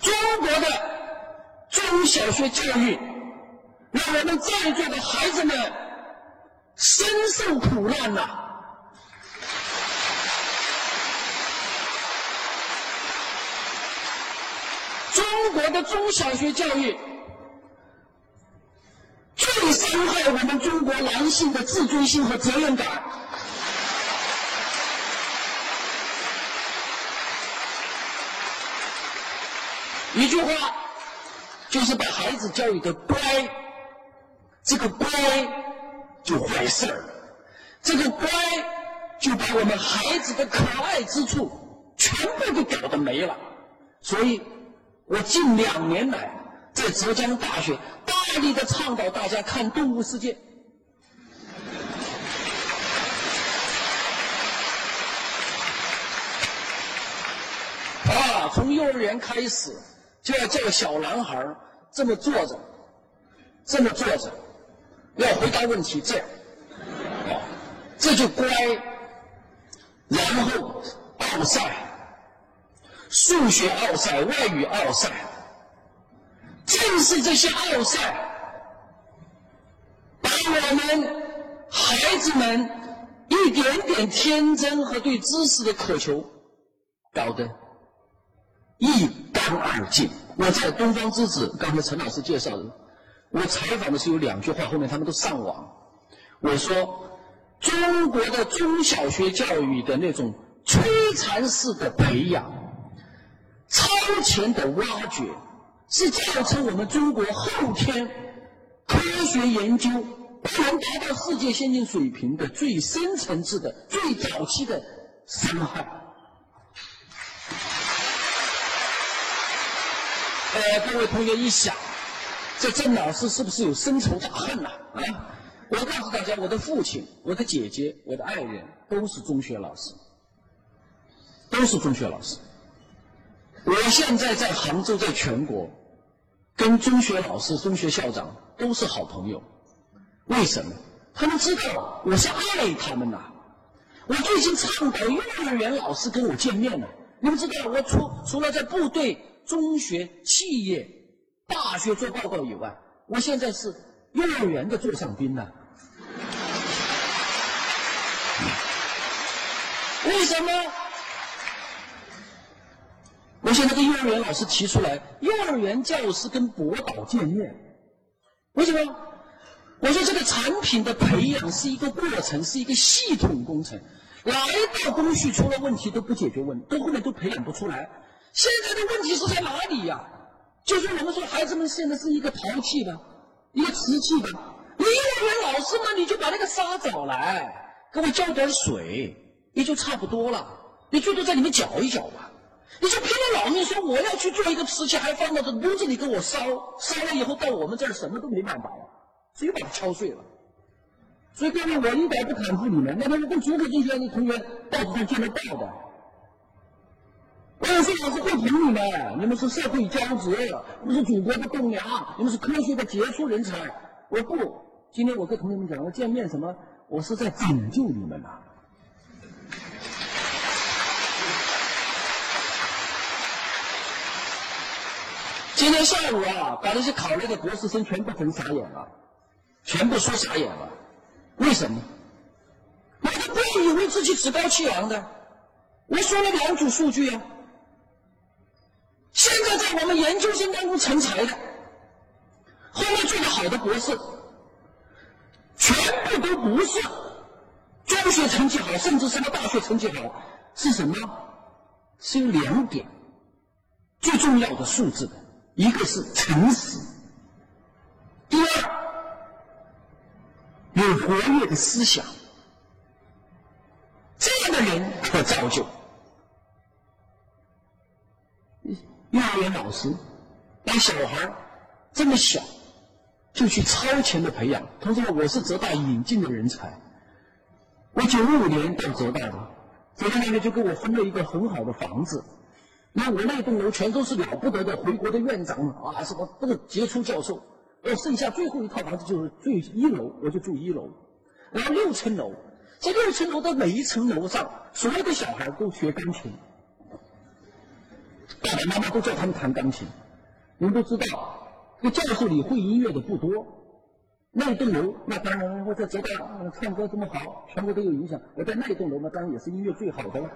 中国的中小学教育，让我们在座的孩子们深受苦难呐！中国的中小学教育最伤害我们中国男性的自尊心和责任感。一句话，就是把孩子教育的乖，这个乖就坏事儿，这个乖就把我们孩子的可爱之处全部都搞得没了。所以，我近两年来在浙江大学大力的倡导大家看《动物世界》。啊，从幼儿园开始就要叫小男孩这么坐着，这么坐着。要回答问题，这样，这就乖。然后奥赛，数学奥赛、外语奥赛，正是这些奥赛，把我们孩子们一点点天真和对知识的渴求搞得一干二净。我在东方之子，刚才陈老师介绍的。我采访的是有两句话，后面他们都上网。我说，中国的中小学教育的那种摧残式的培养、超前的挖掘，是造成我们中国后天科学研究不能达到世界先进水平的最深层次的、最早期的伤害。呃，各位同学一想。这郑老师是不是有深仇大恨呐？啊！我告诉大家，我的父亲、我的姐姐、我的爱人都是中学老师，都是中学老师。我现在在杭州，在全国，跟中学老师、中学校长都是好朋友。为什么？他们知道我是爱他们呐。我最近倡导幼儿园老师跟我见面了。你们知道，我除除了在部队、中学、企业。大学做报告以外，我现在是幼儿园的座上宾呢。为什么？我现在跟幼儿园老师提出来，幼儿园教师跟博导见面。为什么？我说这个产品的培养是一个过程，是一个系统工程。哪一道工序出了问题都不解决问题，都后面都培养不出来。现在的问题是在哪里呀？就是我们说，孩子们现在是一个淘气的，一个瓷器的。你幼儿园老师嘛，你就把那个沙找来，给我浇点水，也就差不多了。你最多在里面搅一搅吧。你就拼了老命说我要去做一个瓷器，还放到这炉子里给我烧，烧了以后到我们这儿什么都没办法了，只有把它敲碎了。所以各位，我一点不袒护你们。那天我跟诸葛中学的同学报纸上见得到的。我说老师会评你们，你们是社会骄子，你们是祖国的栋梁，你们是科学的杰出人才。我不，今天我跟同学们讲，我见面什么？我是在拯救你们呐。今天下午啊，把那些考来的博士生全部整傻眼了，全部说傻眼了。为什么？我都不要以为自己趾高气扬的。我说了两组数据啊。现在在我们研究生当中成才的，后面做的好的博士，全部都不是中学成绩好，甚至什么大学成绩好，是什么？是有两点最重要的素质的，一个是诚实，第二有活跃的思想，这样的人可造就。幼儿园老师把小孩这么小就去超前的培养，同时呢，我是浙大引进的人才。我九五年到浙大的，浙大那边就给我分了一个很好的房子。那我那栋楼全都是了不得的回国的院长啊，什么这个杰出教授。我剩下最后一套房子就是最一楼，我就住一楼。然后六层楼，这六层楼的每一层楼上，所有的小孩都学钢琴。爸爸妈妈都叫他们弹钢琴，你们都知道，这教室里会音乐的不多。那一栋楼，那当然我在浙大唱歌这么好，全国都有影响。我在那一栋楼，那当然也是音乐最好的了。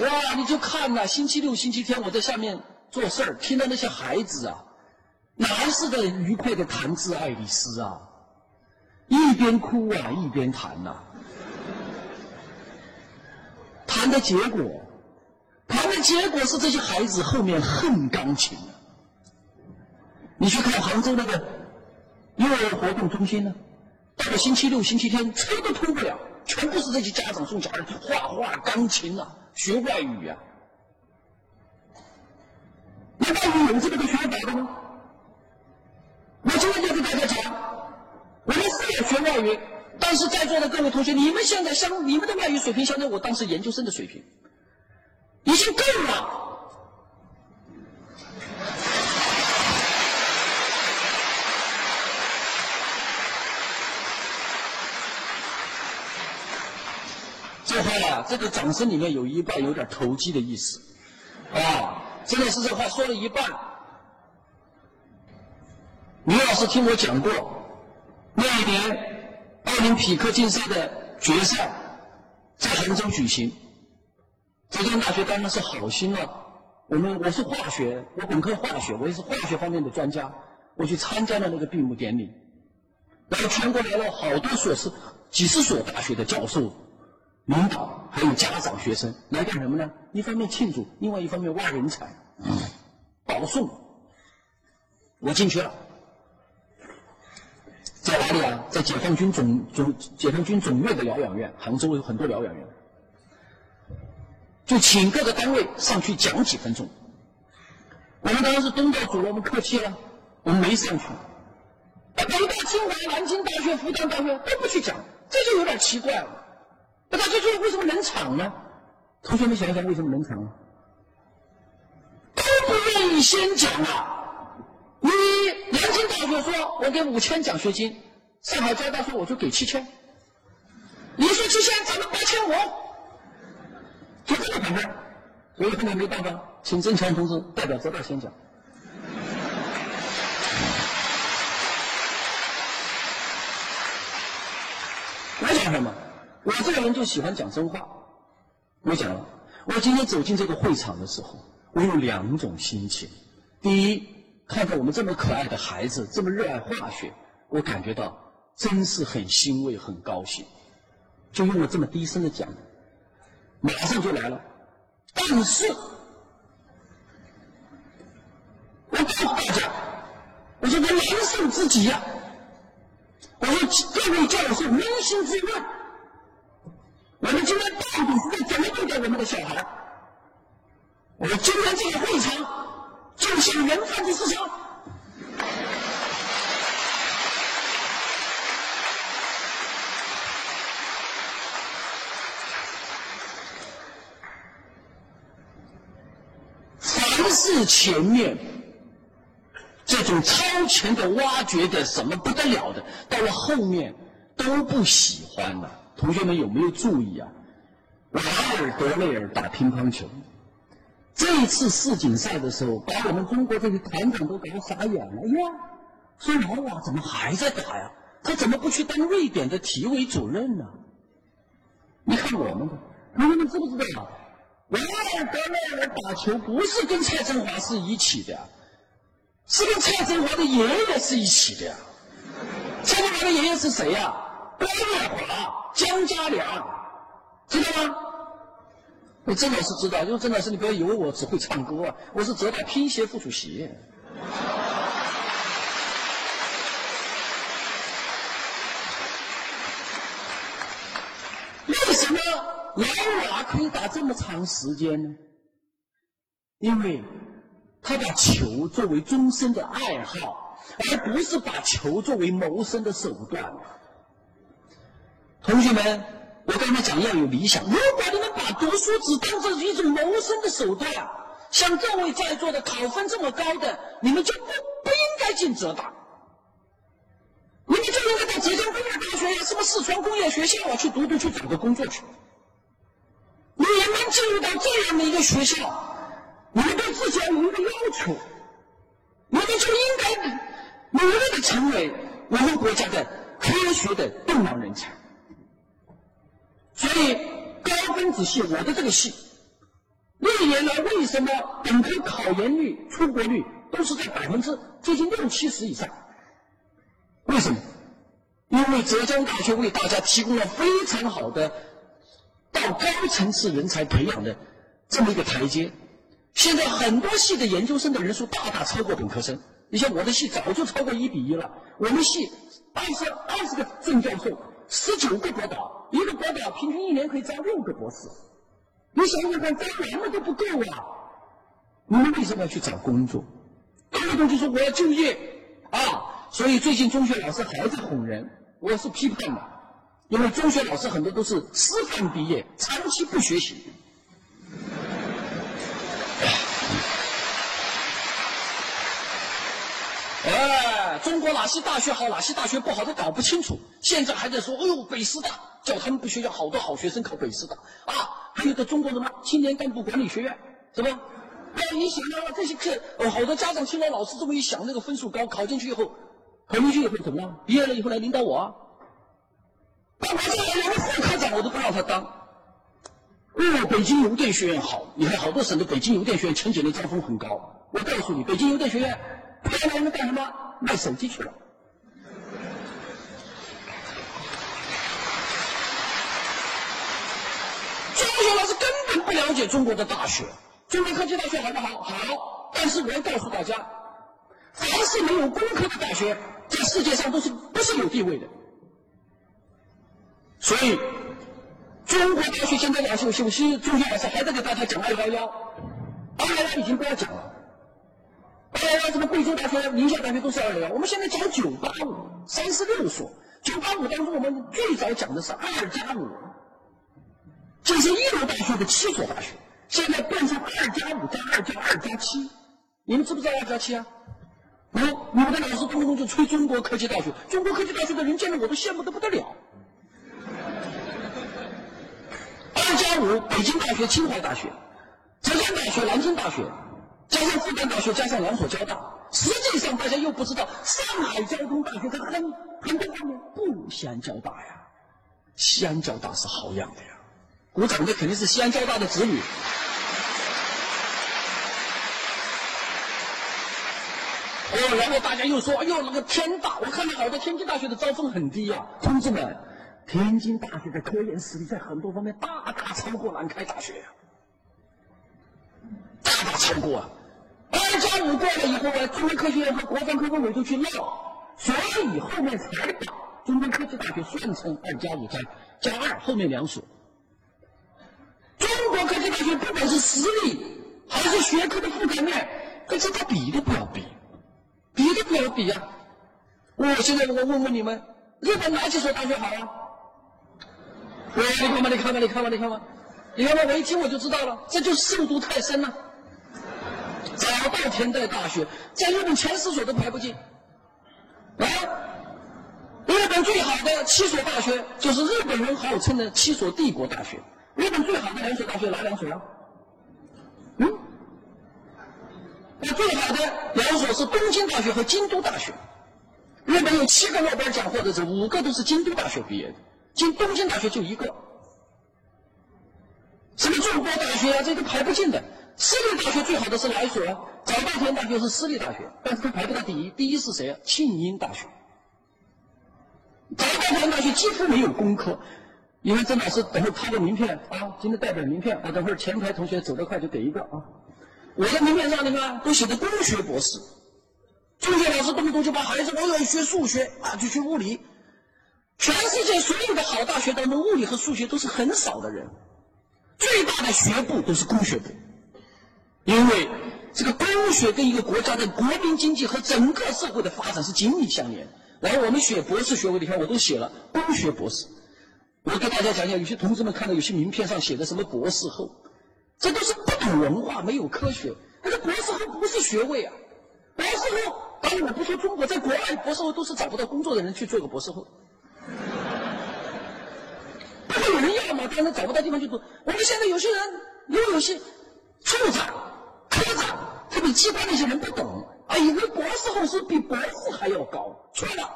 哇，你就看呐，星期六、星期天我在下面做事儿，听到那些孩子啊，哪似的愉快的弹致爱丽丝啊，一边哭啊一边弹呐。谈的结果，谈的结果是这些孩子后面恨钢琴了。你去看杭州那个幼儿活动中心呢，到了星期六、星期天车都通不了，全部是这些家长送小孩画画、钢琴啊，学外语啊。那外语有这么个学法的吗？我今天就跟大家讲，我们是要学外语，但是在座的各位同学，你们现在相你们的外语水平相当于我当时研究生的水平，已经够了。这话呀，这个掌声里面有一半有点投机的意思，啊，真的是这话说了一半。李老师听我讲过，那一年奥林匹克竞赛的决赛在杭州举行，浙江大学当然是好心了。我们我是化学，我本科化学，我也是化学方面的专家，我去参加了那个闭幕典礼，然后全国来了好多所是几十所大学的教授。领导还有家长、学生来干什么呢？一方面庆祝，另外一方面挖人才、保送。我进去了，在哪里啊？在解放军总总解放军总院的疗养院，杭州有很多疗养院，就请各个单位上去讲几分钟。我们当然是东道主了，我们客气了，我们没上去。北大、清华、南京大学、复旦大学都不去讲，这就有点奇怪了。那他这句为什么冷场呢？同学们想一想，为什么冷场？都不愿意先讲啊！你南京大学说我给五千奖学金，上海交大说我就给七千，你说七千，咱们八千五，就这么反正，所以后面没办法，请郑强同志代表浙大先讲。我讲什么？我这个人就喜欢讲真话。我讲了，我今天走进这个会场的时候，我有两种心情。第一，看到我们这么可爱的孩子，这么热爱化学，我感觉到真是很欣慰、很高兴，就用了这么低声的讲，马上就来了。但是，我告诉大家，我说我难受自己呀。我说各位教授，扪心自问。我们今天到底是在怎么对待我们的小孩？我们今天这个会场就像人贩子市场。凡是前面这种超前的挖掘的什么不得了的，到了后面都不喜欢了。同学们有没有注意啊？瓦尔德内尔打乒乓球，这一次世锦赛的时候，把我们中国这些团长都搞傻眼了。哎呀，说老瓦怎么还在打呀？他怎么不去当瑞典的体委主任呢？你看我们，同学们知不知道？瓦尔德内尔打球不是跟蔡振华是一起的，是跟蔡振华的爷爷是一起的。蔡振华的爷爷是谁呀？关月华。江家良，知道吗？我郑老师知道，因为郑老师，你不要以为我只会唱歌啊，我是浙大乒协副主席。为什么老瓦可以打这么长时间呢？因为他把球作为终身的爱好，而不是把球作为谋生的手段。同学们，我刚才讲要有理想。如果你们把读书只当做一种谋生的手段，像各位在座的考分这么高的，你们就不不应该进浙大，你们就应该到浙江工业大学呀，什么四川工业学校啊去读读，去找个工作去。你们进入到这样的一个学校，你们对自己要有一个要求，你们就应该努力的成为我们国家的科学的栋梁人才。所以高分子系，我的这个系，历年来为什么本科考研率、出国率都是在百分之接近六七十以上？为什么？因为浙江大学为大家提供了非常好的到高层次人才培养的这么一个台阶。现在很多系的研究生的人数大大超过本科生。你像我的系早就超过一比一了。我们系二十二十个正教授，十九个博导，一个博导平均一年可以招六个博士。你想想看，招完了都不够啊！你们为什么要去找工作？动不动就说我要就业啊！所以最近中学老师还在哄人，我是批判的，因为中学老师很多都是师范毕业，长期不学习。哎，中国哪些大学好，哪些大学不好都搞不清楚。现在还在说，哎呦，北师大叫他们不学校好多好学生考北师大啊，还有个中国什么青年干部管理学院，是吧？哎，你想到了这些课，哦，好多家长听到老师这么一想，那个分数高，考进去以后，考进去以后怎么样？毕业了以后来领导我啊？我这连副科长我都不让他当。哦，北京邮电学院好，你看好多省的北京邮电学院前几年招生很高。我告诉你，北京邮电学院。他来人干什么？卖手机去了。中学老师根本不了解中国的大学，中国科技大学好不好？好，但是我要告诉大家，凡是没有工科的大学，在世界上都是不是有地位的。所以，中国大学现在两有有些中学老师还在给大家讲二幺幺，二幺幺已经不要讲了。二幺幺，什么贵州大学、宁夏大学都是二幺幺。我们现在讲九八五，三十六所。九八五当中，我们最早讲的是二加五，这是一流大学的七所大学，现在变成二加五加二加二加七。你们知不知道二加七啊？我你们的老师动不动就吹中国科技大学，中国科技大学的人见了我都羡慕的不得了。二加五，北京大学、清华大学、浙江大学、南京大学。加上复旦大学，加上两所交大，实际上大家又不知道，上海交通大学它很很多方面不如西安交大呀。西安交大是好养的呀，鼓掌的肯定是西安交大的子女。哦，然后大家又说，哎呦，那个天大，我看到好多天津大学的招生很低呀。同志们，天津大学的科研实力在很多方面大大超过南开大学呀，大大超过啊。二加五过了以后呢，中国科学院和国防科工委就去闹，所以后面才把中国科技大学算成二加五加加二后面两所。中国科技大学不管是实力还是学科的覆盖面，跟这个比都不要比，比都不要比啊！我现在我问问你们，日本哪几所大学好啊？你看吧，你看吧，你看吧，你看吧，你看吧，我一听我就知道了，这就是受毒太深了。早稻田大大学在日本前十所都排不进。啊，日本最好的七所大学就是日本人号称的七所帝国大学。日本最好的两所大学哪两所啊？嗯，那最好的两所是东京大学和京都大学。日本有七个诺贝尔奖获得者，五个都是京都大学毕业的，京东京大学就一个。什么中国大学啊，这都排不进的。私立大学最好的是哪所啊？早稻田大学是私立大学，但是它排不到第一。第一是谁啊？庆应大学。早稻田大学几乎没有工科。你看郑老师，等会拍个名片啊，今天带点名片啊，等会前台同学走得快就给一个啊。我的名片上你看都写的工学博士。中学老师动不动就把孩子我要学数学啊，就学物理。全世界所有的好大学当中，物理和数学都是很少的人。最大的学部都是工学部。因为这个工学跟一个国家的国民经济和整个社会的发展是紧密相连。然后我们学博士学位，你看我都写了工学博士。我给大家讲讲，有些同志们看到有些名片上写的什么博士后，这都是不懂文化、没有科学。那个博士后不是学位啊，博士后，当然我不说中国，在国外博士后都是找不到工作的人去做个博士后。不会有人要吗？当然找不到地方去读。我们现在有些人有有些处长。他比，机关那些人不懂，啊，以为博士后是比博士还要高，错了。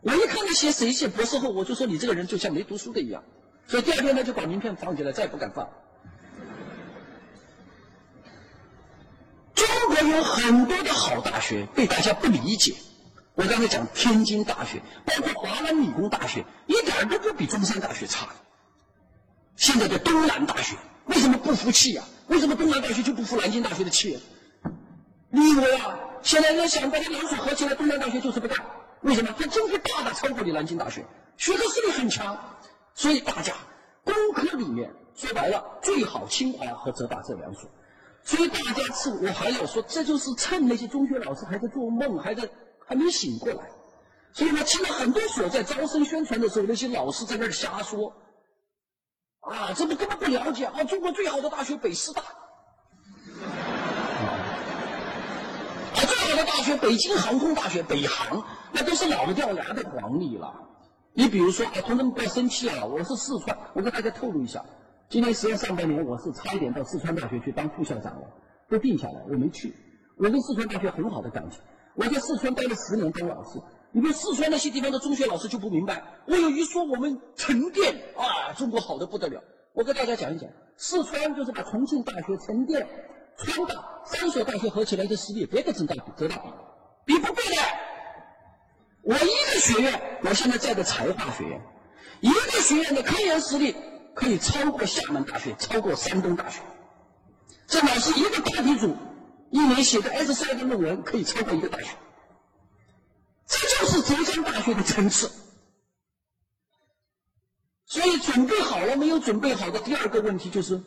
我一看那些谁写博士后，我就说你这个人就像没读书的一样。所以第二天呢，就把名片放起来，再也不敢放。中国有很多的好大学被大家不理解。我刚才讲天津大学，包括华南理工大学，一点都不比中山大学差。现在的东南大学为什么不服气呀？为什么东南大学就不服南京大学的气？你以为啊？现在人想把这两所合起来，东南大学就是不干。为什么？它经费大大超过你南京大学，学科实力很强，所以大家工科里面说白了最好清华和浙大这两所。所以大家是，我还要说，这就是趁那些中学老师还在做梦，还在还没醒过来。所以呢，听了很多所在招生宣传的时候，那些老师在那儿瞎说，啊，这不根本不了解啊！中国最好的大学北师大，啊，最好的大学北京航空大学北航，那都是老的掉牙的黄历了。你比如说，啊，同志们不要生气啊！我是四川，我跟大家透露一下，今年实际上上半年我是差一点到四川大学去当副校长了，都定下来，我没去。我跟四川大学很好的感情，我在四川待了十年当老师。你们四川那些地方的中学老师就不明白，我有一说我们沉淀啊，中国好的不得了。我跟大家讲一讲，四川就是把重庆大学、沉淀、川大三所大学合起来的实力，别跟浙大比，浙大比比不过的。我一个学院，我现在在的财化学院，一个学院的科研实力可以超过厦门大学，超过山东大学。这老师一个课题组，一年写的二十三个论文，可以超过一个大学。这就是浙江大学的层次，所以准备好了没有？准备好的第二个问题就是，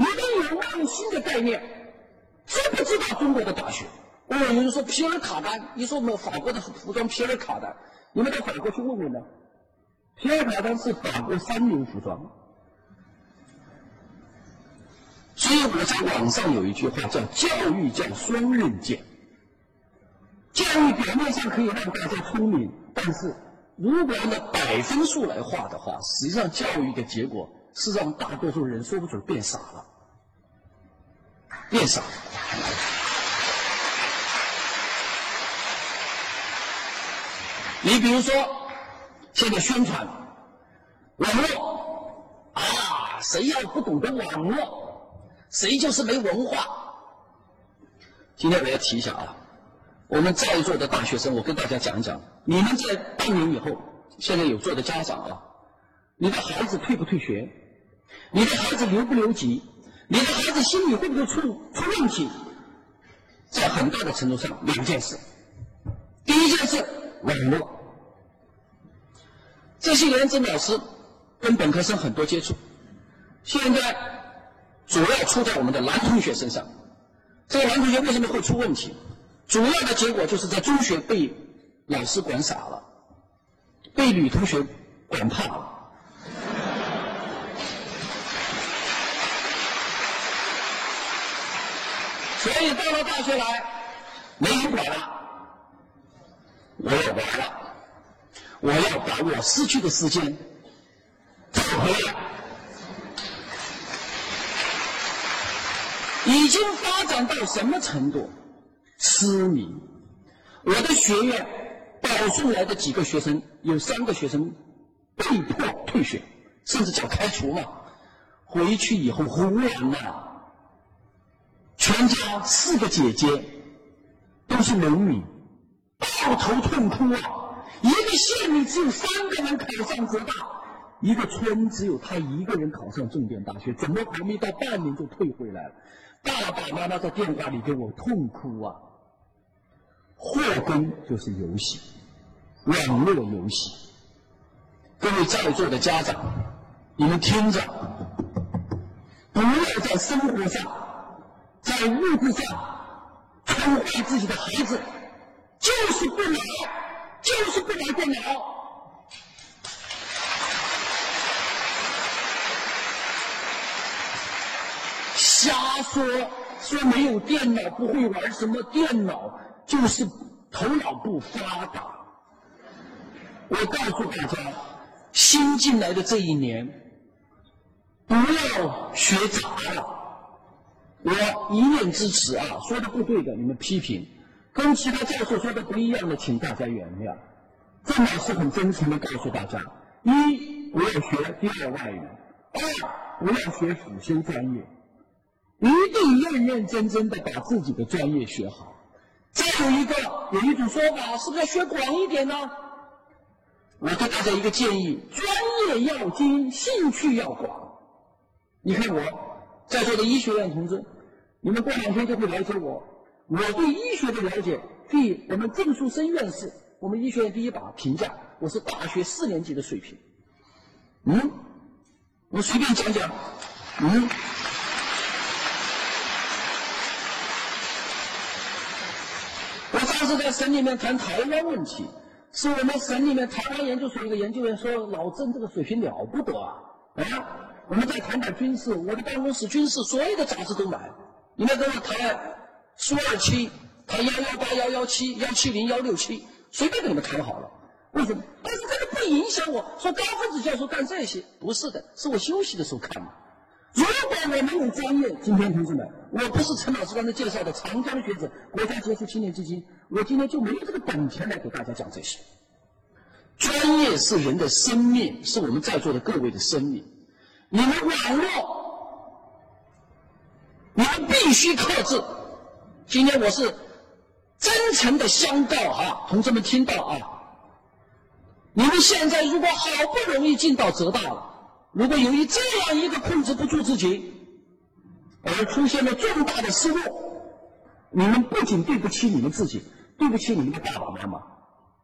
你们有没有新的概念？知不知道中国的大学？哦，有人说皮尔卡丹，你说我们法国的服装皮尔卡丹，你们到法国去问问呢？皮尔卡丹是法国三流服装，所以我在网上有一句话叫“教育叫双刃剑”。教育表面上可以让大家聪明，但是如果按照百分数来画的话，实际上教育的结果是让大多数人说不准变傻了，变傻。你比如说，现在宣传网络啊，谁要不懂得网络，谁就是没文化。今天我要提一下啊。我们在座的大学生，我跟大家讲一讲，你们在半年以后，现在有做的家长啊，你的孩子退不退学？你的孩子留不留级？你的孩子心理会不会出出问题？在很大的程度上，两件事。第一件事，网络。这些年，曾老师跟本科生很多接触，现在主要出在我们的男同学身上。这个男同学为什么会出问题？主要的结果就是在中学被老师管傻了，被女同学管怕了，所以到了大学来没人管了，我要玩了，我要把我失去的时间找回来，已经发展到什么程度？痴迷，我的学院保送来的几个学生，有三个学生被迫退学，甚至叫开除嘛。回去以后忽然呐，全家四个姐姐都是农民，抱头痛哭啊！一个县里只有三个人考上浙大，一个村只有他一个人考上重点大学，怎么还没到半年就退回来了？爸爸妈妈在电话里给我痛哭啊！祸根就是游戏，网络游戏。各位在座的家长，你们听着，不要在生活上、在物质上宠坏自己的孩子，就是不买，就是不买电脑。瞎说，说没有电脑不会玩什么电脑。就是头脑不发达。我告诉大家，新进来的这一年，不要学杂了。我一面之词啊，说的不对的，你们批评；跟其他教授说的不一样的，请大家原谅。郑老师很真诚的告诉大家：一，不要学第二外语；二，不要学辅修专业，一定认认真真的把自己的专业学好。再有一个，有一种说法，是不是要学广一点呢？我给大家一个建议：专业要精，兴趣要广。你看我在座的医学院同志，你们过两天就会了解我。我对医学的了解，对我们郑树生院士，我们医学院第一把评价，我是大学四年级的水平。嗯，我随便讲讲。嗯，我上次在省里面谈台湾问题，是我们省里面台湾研究所一个研究员说老郑这个水平了不得啊！啊，我们再谈谈军事，我的办公室军事所有的杂志都买，你们跟我谈。苏二七，谈幺幺八、幺幺七、幺七零、幺六七，随便跟你们谈好了。为什么？但是这个不影响我说高分子教授干这些，不是的，是我休息的时候看的。如果我没有专业，今天同志们，我不是陈老师刚才介绍的长江学者、国家杰出青年基金，我今天就没有这个本钱来给大家讲这些。专业是人的生命，是我们在座的各位的生命。你们网络，你们必须克制。今天我是真诚的相告啊，同志们听到啊！你们现在如果好不容易进到浙大了，如果由于这样一个控制不住自己，而出现了重大的失误，你们不仅对不起你们自己，对不起你们的爸爸妈妈，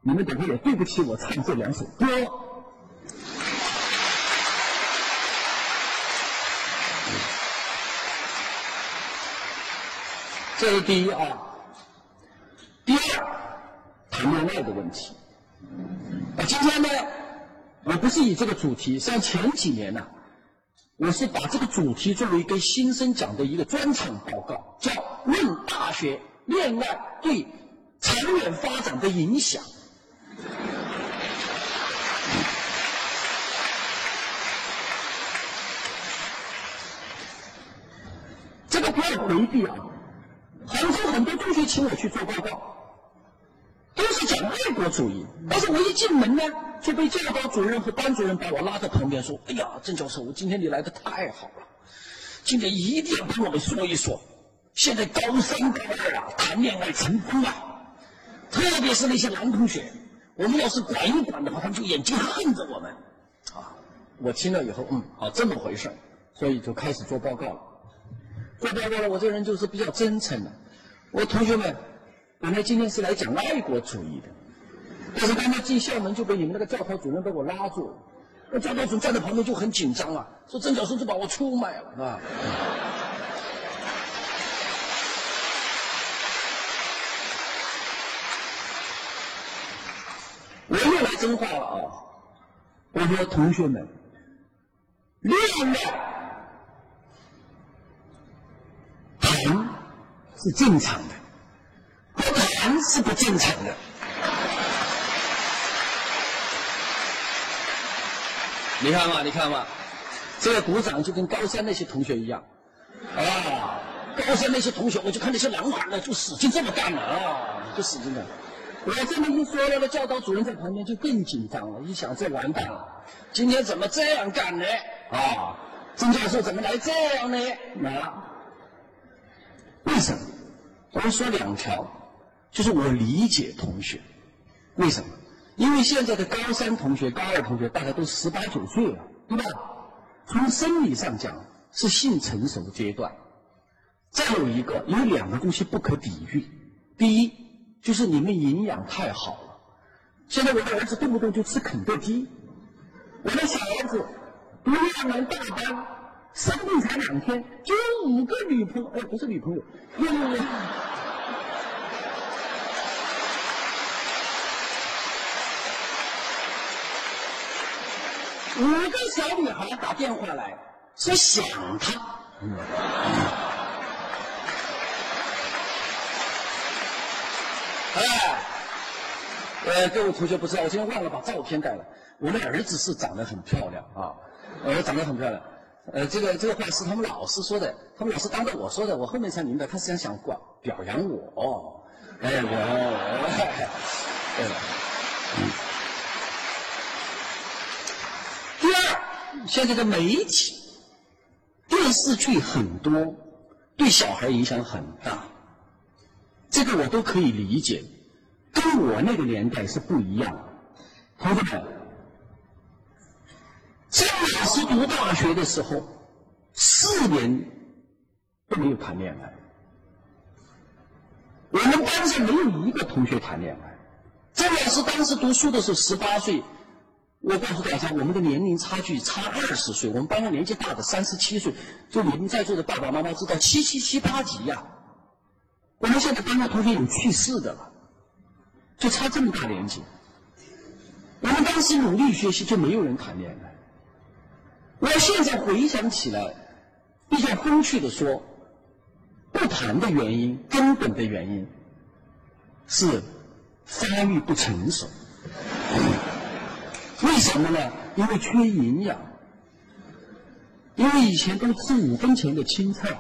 你们等会也对不起我唱这两首歌。这是第一啊，第二，谈恋爱的问题。啊，今天呢，我不是以这个主题，像前几年呢，我是把这个主题作为给新生讲的一个专场报告，叫《论大学恋爱对长远发展的影响》。这个不要回避啊。杭州很多同学请我去做报告，都是讲爱国主义。但是我一进门呢，就被教导主任和班主任把我拉到旁边说：“哎呀，郑教授，我今天你来的太好了，今天一定要跟我们说一说，现在高三高二啊谈恋爱成功啊，特别是那些男同学，我们要是管一管的话，他们就眼睛恨着我们。”啊，我听了以后，嗯，好，这么回事所以就开始做报告了。做报告了，我这个人就是比较真诚的。我同学们，本来今天是来讲爱国主义的，但是刚才进校门就被你们那个教导主任把我拉住了。那教导主任站在旁边就很紧张啊，说郑教授就把我出卖了，是吧？我又来真话了啊！我说同学们，恋爱。是正常的，不谈是不正常的。你看嘛，你看嘛，这个鼓掌就跟高三那些同学一样，啊，高三那些同学，我就看那些男孩呢，就使劲这么干了啊，就使劲的。我这么一说那个教导主任在旁边就更紧张了，一想这完蛋了，今天怎么这样干呢？啊，曾教授怎么来这样呢？啊？为什么？我说两条，就是我理解同学。为什么？因为现在的高三同学、高二同学，大概都十八九岁了，对吧？从生理上讲是性成熟阶段。再有一个，有两个东西不可抵御。第一，就是你们营养太好了。现在我的儿子动不动就吃肯德基，我的小儿子读二年大班。生病才两天，就有五个女朋友，哎，不是女朋友，有五个小女孩打电话来说想他。哎，呃，各位同学不知道，我今天忘了把照片带了。我的儿子是长得很漂亮啊，儿子，长得很漂亮。呃，这个这个话是他们老师说的，他们老师当着我说的，我后面才明白，他是想想表表扬我。哎，我，对了。第二，现在的媒体、电视剧很多，对小孩影响很大，这个我都可以理解，跟我那个年代是不一样的，同志们。郑老师读大学的时候，四年都没有谈恋爱。我们班上没有一个同学谈恋爱。郑老师当时读书的时候十八岁，我告诉大家，我们的年龄差距差二十岁。我们班上年纪大的三十七岁，就你们在座的爸爸妈妈知道七七七八级呀。我们现在班上同学有去世的了，就差这么大年纪。我们当时努力学习，就没有人谈恋爱。我现在回想起来，比较风趣的说，不谈的原因，根本的原因是发育不成熟。为什么呢？因为缺营养，因为以前都吃五分钱的青菜，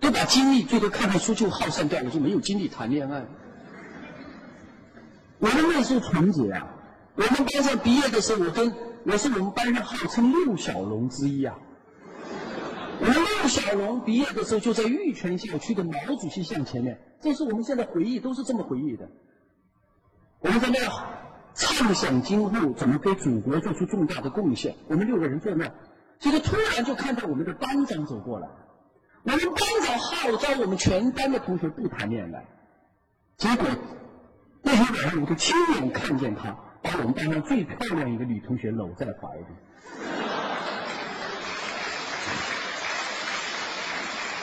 都把精力最多看看书就耗散掉了，就没有精力谈恋爱。我们那时候纯洁啊！我们班上毕业的时候，我跟我是我们班上号称六小龙之一啊。我们六小龙毕业的时候就在玉泉校区的毛主席像前面，这是我们现在回忆，都是这么回忆的。我们在那儿畅想今后怎么给祖国做出重大的贡献。我们六个人坐那儿，结果突然就看到我们的班长走过来。我们班长号召我们全班的同学不谈恋爱，结果。那天晚上，我就亲眼看见他把我们班上最漂亮一个女同学搂在怀里。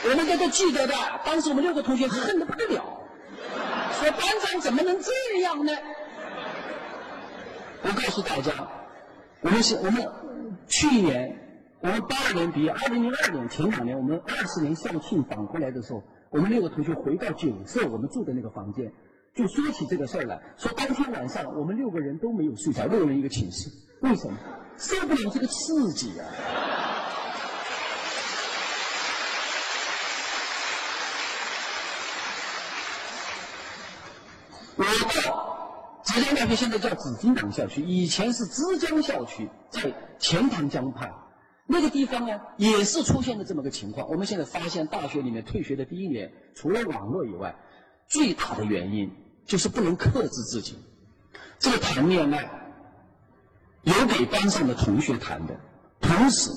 我们都都记得的，当时我们六个同学恨得不得了，说班长怎么能这样呢？我告诉大家，我们是我们去年我们八二年毕业，二零零二年前两年我们二十年校庆返回来的时候，我们六个同学回到酒社我们住的那个房间。就说起这个事儿来，说当天晚上我们六个人都没有睡着，六人一个寝室，为什么？受不了这个刺激啊！我到浙江大学，现在叫紫金港校区，以前是枝江校区，在钱塘江畔，那个地方呢，也是出现了这么个情况。我们现在发现，大学里面退学的第一年，除了网络以外，最大的原因。就是不能克制自己，这个谈恋爱有给班上的同学谈的，同时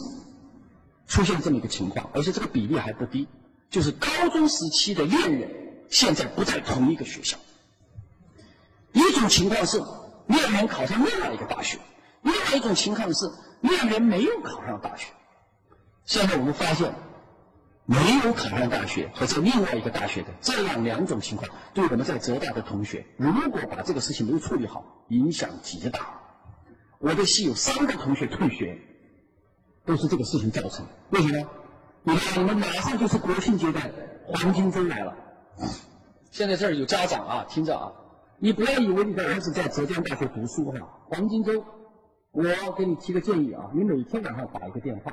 出现这么一个情况，而且这个比例还不低，就是高中时期的恋人现在不在同一个学校。一种情况是恋人考上另外一个大学，另外一种情况是恋人没有考上大学。现在我们发现。没有考上大学和在另外一个大学的这样两种情况，对我们在浙大的同学，如果把这个事情没有处理好，影响极大。我的系有三个同学退学，都是这个事情造成。为什么？你看，我们马上就是国庆节的黄金周来了。现在这儿有家长啊，听着啊，你不要以为你的儿子在浙江大学读书哈，黄金周，我给你提个建议啊，你每天晚上打一个电话。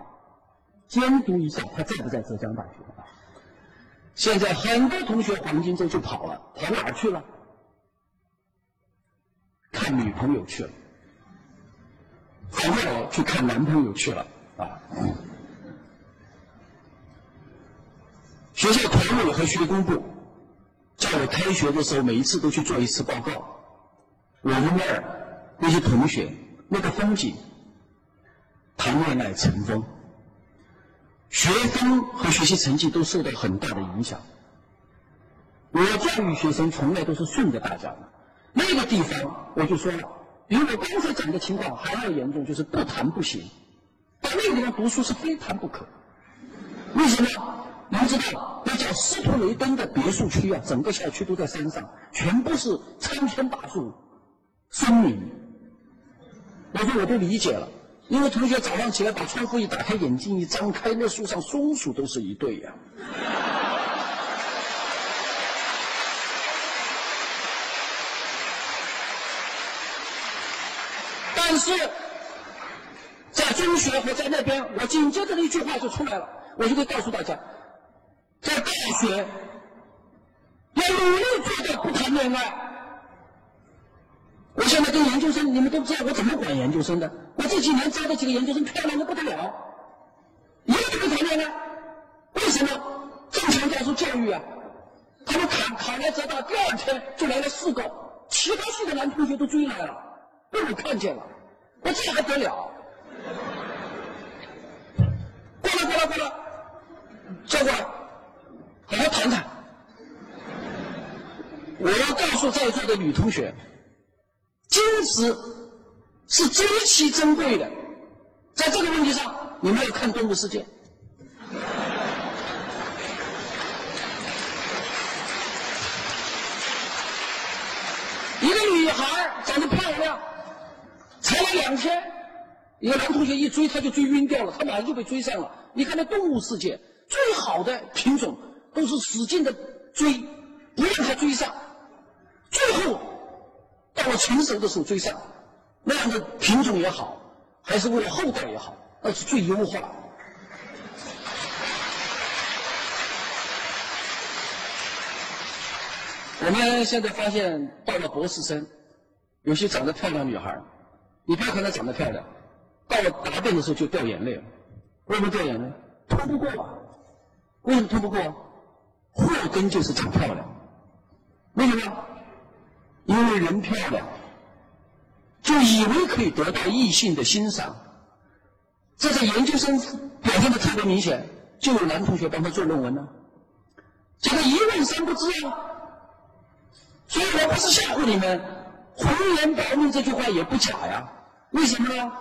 监督一下他在不在浙江大学啊？现在很多同学黄金周就跑了，跑哪儿去了？看女朋友去了，反过来去看男朋友去了啊！学校团委和学工部叫我开学的时候，每一次都去做一次报告。我们那儿那些同学那个风景，谈恋爱成风。学风和学习成绩都受到很大的影响。我教育学生从来都是顺着大家的。那个地方我就说了，比我刚才讲的情况还要严重，就是不谈不行。到那个地方读书是非谈不可。为什么？你知道，那叫斯图雷登的别墅区啊，整个校区都在山上，全部是参天大树、森林。我说我都理解了。因为同学早上起来把窗户一打开，眼睛一张开，那树上松鼠都是一对呀。但是在中学和在那边，我紧接着的一句话就出来了，我就会告诉大家，在大学要努力做到不谈恋爱。我现在跟研究生，你们都知道我怎么管研究生的。我这几年招的几个研究生漂亮的不得了，一个都不谈恋爱。为什么？正强教授教育啊，他们考考来浙大，第二天就来了四个，其他系的男同学都追来了，被我看见了，我这还得了？过来过来过来，教官，好好谈谈。我要告诉在座的女同学，矜持是极其珍贵的。在这个问题上，你们要看《动物世界》。一个女孩长得漂亮，才来两天，一个男同学一追，她就追晕掉了，她马上就被追上了。你看那《动物世界》，最好的品种都是使劲的追，不让她追上。最后到了成熟的时候追上，那样的品种也好，还是为了后代也好，那是最优化。我们现在发现，到了博士生，有些长得漂亮女孩，你不要看她长得漂亮，到了答辩的时候就掉眼泪了。为什么掉眼泪？通不过啊！为什么通不过？祸根就是长漂亮。为什么？因为人漂亮，就以为可以得到异性的欣赏。这在研究生表现的特别明显，就有男同学帮他做论文呢。这个一问三不知啊！所以我不是吓唬你们，“红颜薄命”这句话也不假呀。为什么呢？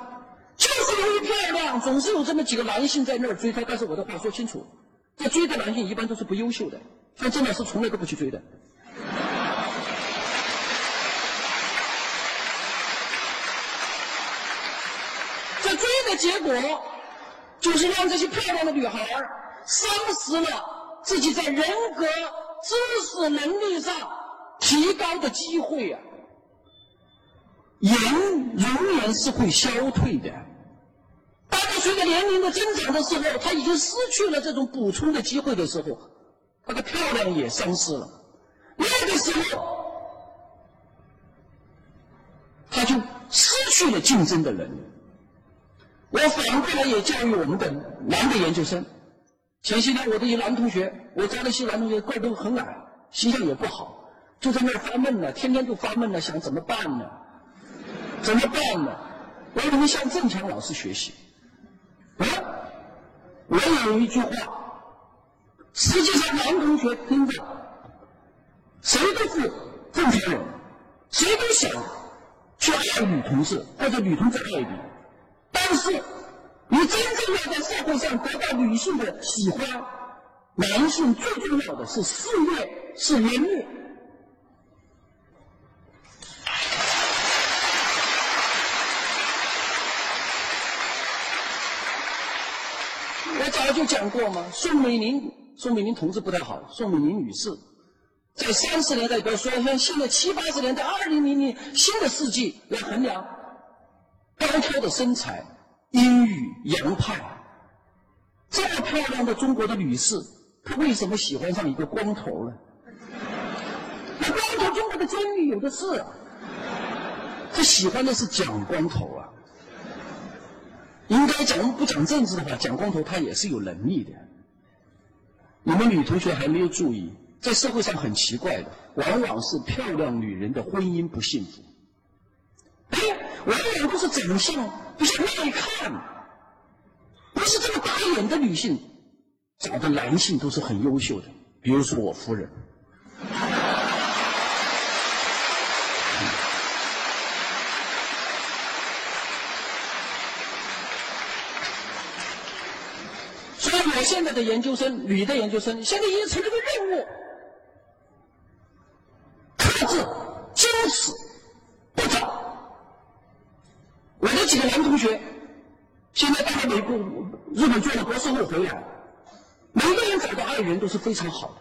就是因为漂亮，总是有这么几个男性在那儿追她。但是我的话说清楚，这追的男性一般都是不优秀的，像郑老师从来都不去追的。结果就是让这些漂亮的女孩丧失了自己在人格、知识能力上提高的机会啊！人永远是会消退的。当他随着年龄的增长的时候，他已经失去了这种补充的机会的时候，他的漂亮也丧失了。那个时候，他就失去了竞争的能力。我反过来也教育我们的男的研究生。前些天我的一男同学，我教的一些男同学个都很矮，形象也不好，就在那发闷呢，天天就发闷呢，想怎么办呢？怎么办呢？我说你们向郑强老师学习。啊，我有一句话，实际上男同学听着，谁都是正常人，谁都想去爱女同事，或者女同志爱你。但是，你真正要在社会上得到女性的喜欢，男性最重要的是事业，是人脉。我早就讲过嘛，宋美龄，宋美龄同志不太好，宋美龄女士，在三十年代不要说，像现在七八十年代，二零零零新的世纪来衡量。高挑的身材，阴郁洋派，这么漂亮的中国的女士，她为什么喜欢上一个光头呢？那光头中国的监狱有的是，她喜欢的是蒋光头啊。应该讲不讲政治的话，蒋光头他也是有能力的。你们女同学还没有注意，在社会上很奇怪的，往往是漂亮女人的婚姻不幸福。哎。往往都是长相比较耐看，不是这么打眼的女性，找的男性都是很优秀的。比如说我夫人，所以我现在的研究生，女的研究生，现在已经成了个任务，克制、坚持、不找。几个男同学，现在到了美国、日本做了博士后回来，每个人找到爱人都是非常好的，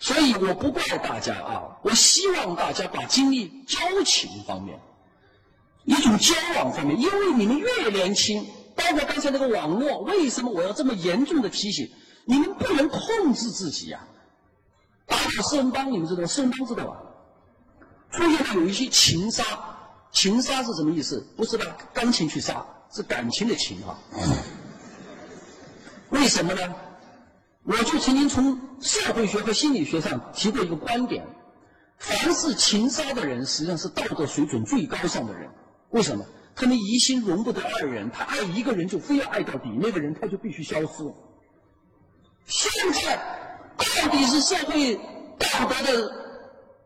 所以我不怪大家啊，我希望大家把精力交情方面，一种交往方面，因为你们越年轻，包括刚才那个网络，为什么我要这么严重的提醒？你们不能控制自己呀！打打四人帮，你们知道四人帮知道吧？出现了有一些情杀。情杀是什么意思？不是拿钢琴去杀，是感情的情啊。为什么呢？我就曾经从社会学和心理学上提过一个观点：凡是情杀的人，实际上是道德水准最高尚的人。为什么？他们一心容不得二人，他爱一个人就非要爱到底，那个人他就必须消失。现在到底是社会道德的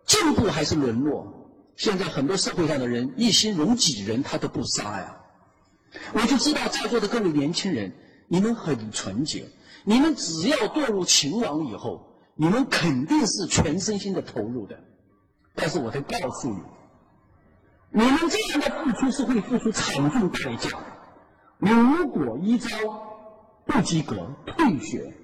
进步还是沦落？现在很多社会上的人一心容己人，他都不杀呀。我就知道在座的各位年轻人，你们很纯洁，你们只要堕入情网以后，你们肯定是全身心的投入的。但是我得告诉你，你们这样的付出是会付出惨重代价的。如果一招不及格退学，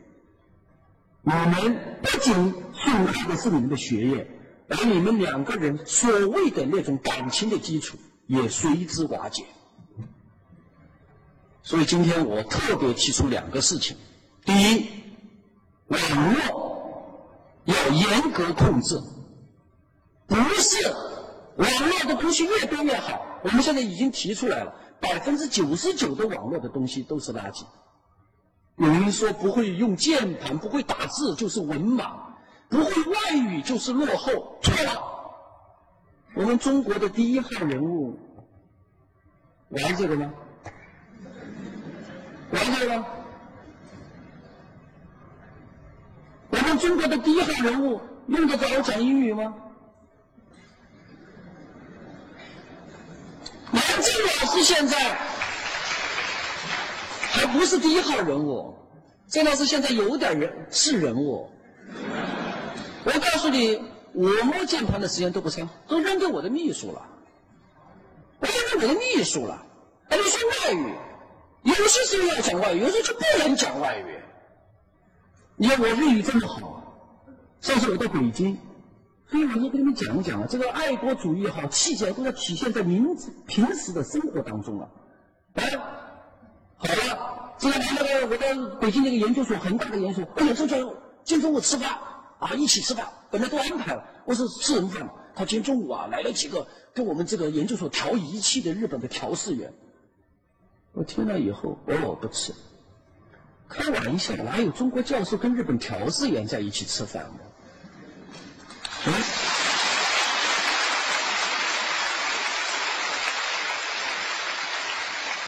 你们不仅损害的是你们的学业，而你们两个人所谓的那种感情的基础也随之瓦解。所以今天我特别提出两个事情：第一，网络要严格控制，不是网络的东西越多越好。我们现在已经提出来了，百分之九十九的网络的东西都是垃圾。有人说不会用键盘、不会打字就是文盲，不会外语就是落后，错了。我们中国的第一号人物玩这个吗？玩这个吗？我们中国的第一号人物用得着讲英语吗？杨静老师现在还不是第一号人物，郑老师现在有点人是人物。我告诉你，我摸键盘的时间都不长，都扔给我的秘书了，我扔给我的秘书了。还你说外语。有些时候要讲外语，有时候就不能讲外语。你看我日语这么好，上次我到北京，所以我就跟你们讲一讲啊，这个爱国主义好，气节都要体现在民平时的生活当中了。哎，好了，这个那个我到北京那个研究所很大的研究所，哎呀，这就今中午吃饭啊，一起吃饭，本来都安排了，我说吃人饭嘛。他今天中午啊来了几个跟我们这个研究所调仪器的日本的调试员。我听了以后，我我不吃。开玩笑，哪有中国教授跟日本调试员在一起吃饭的？嗯。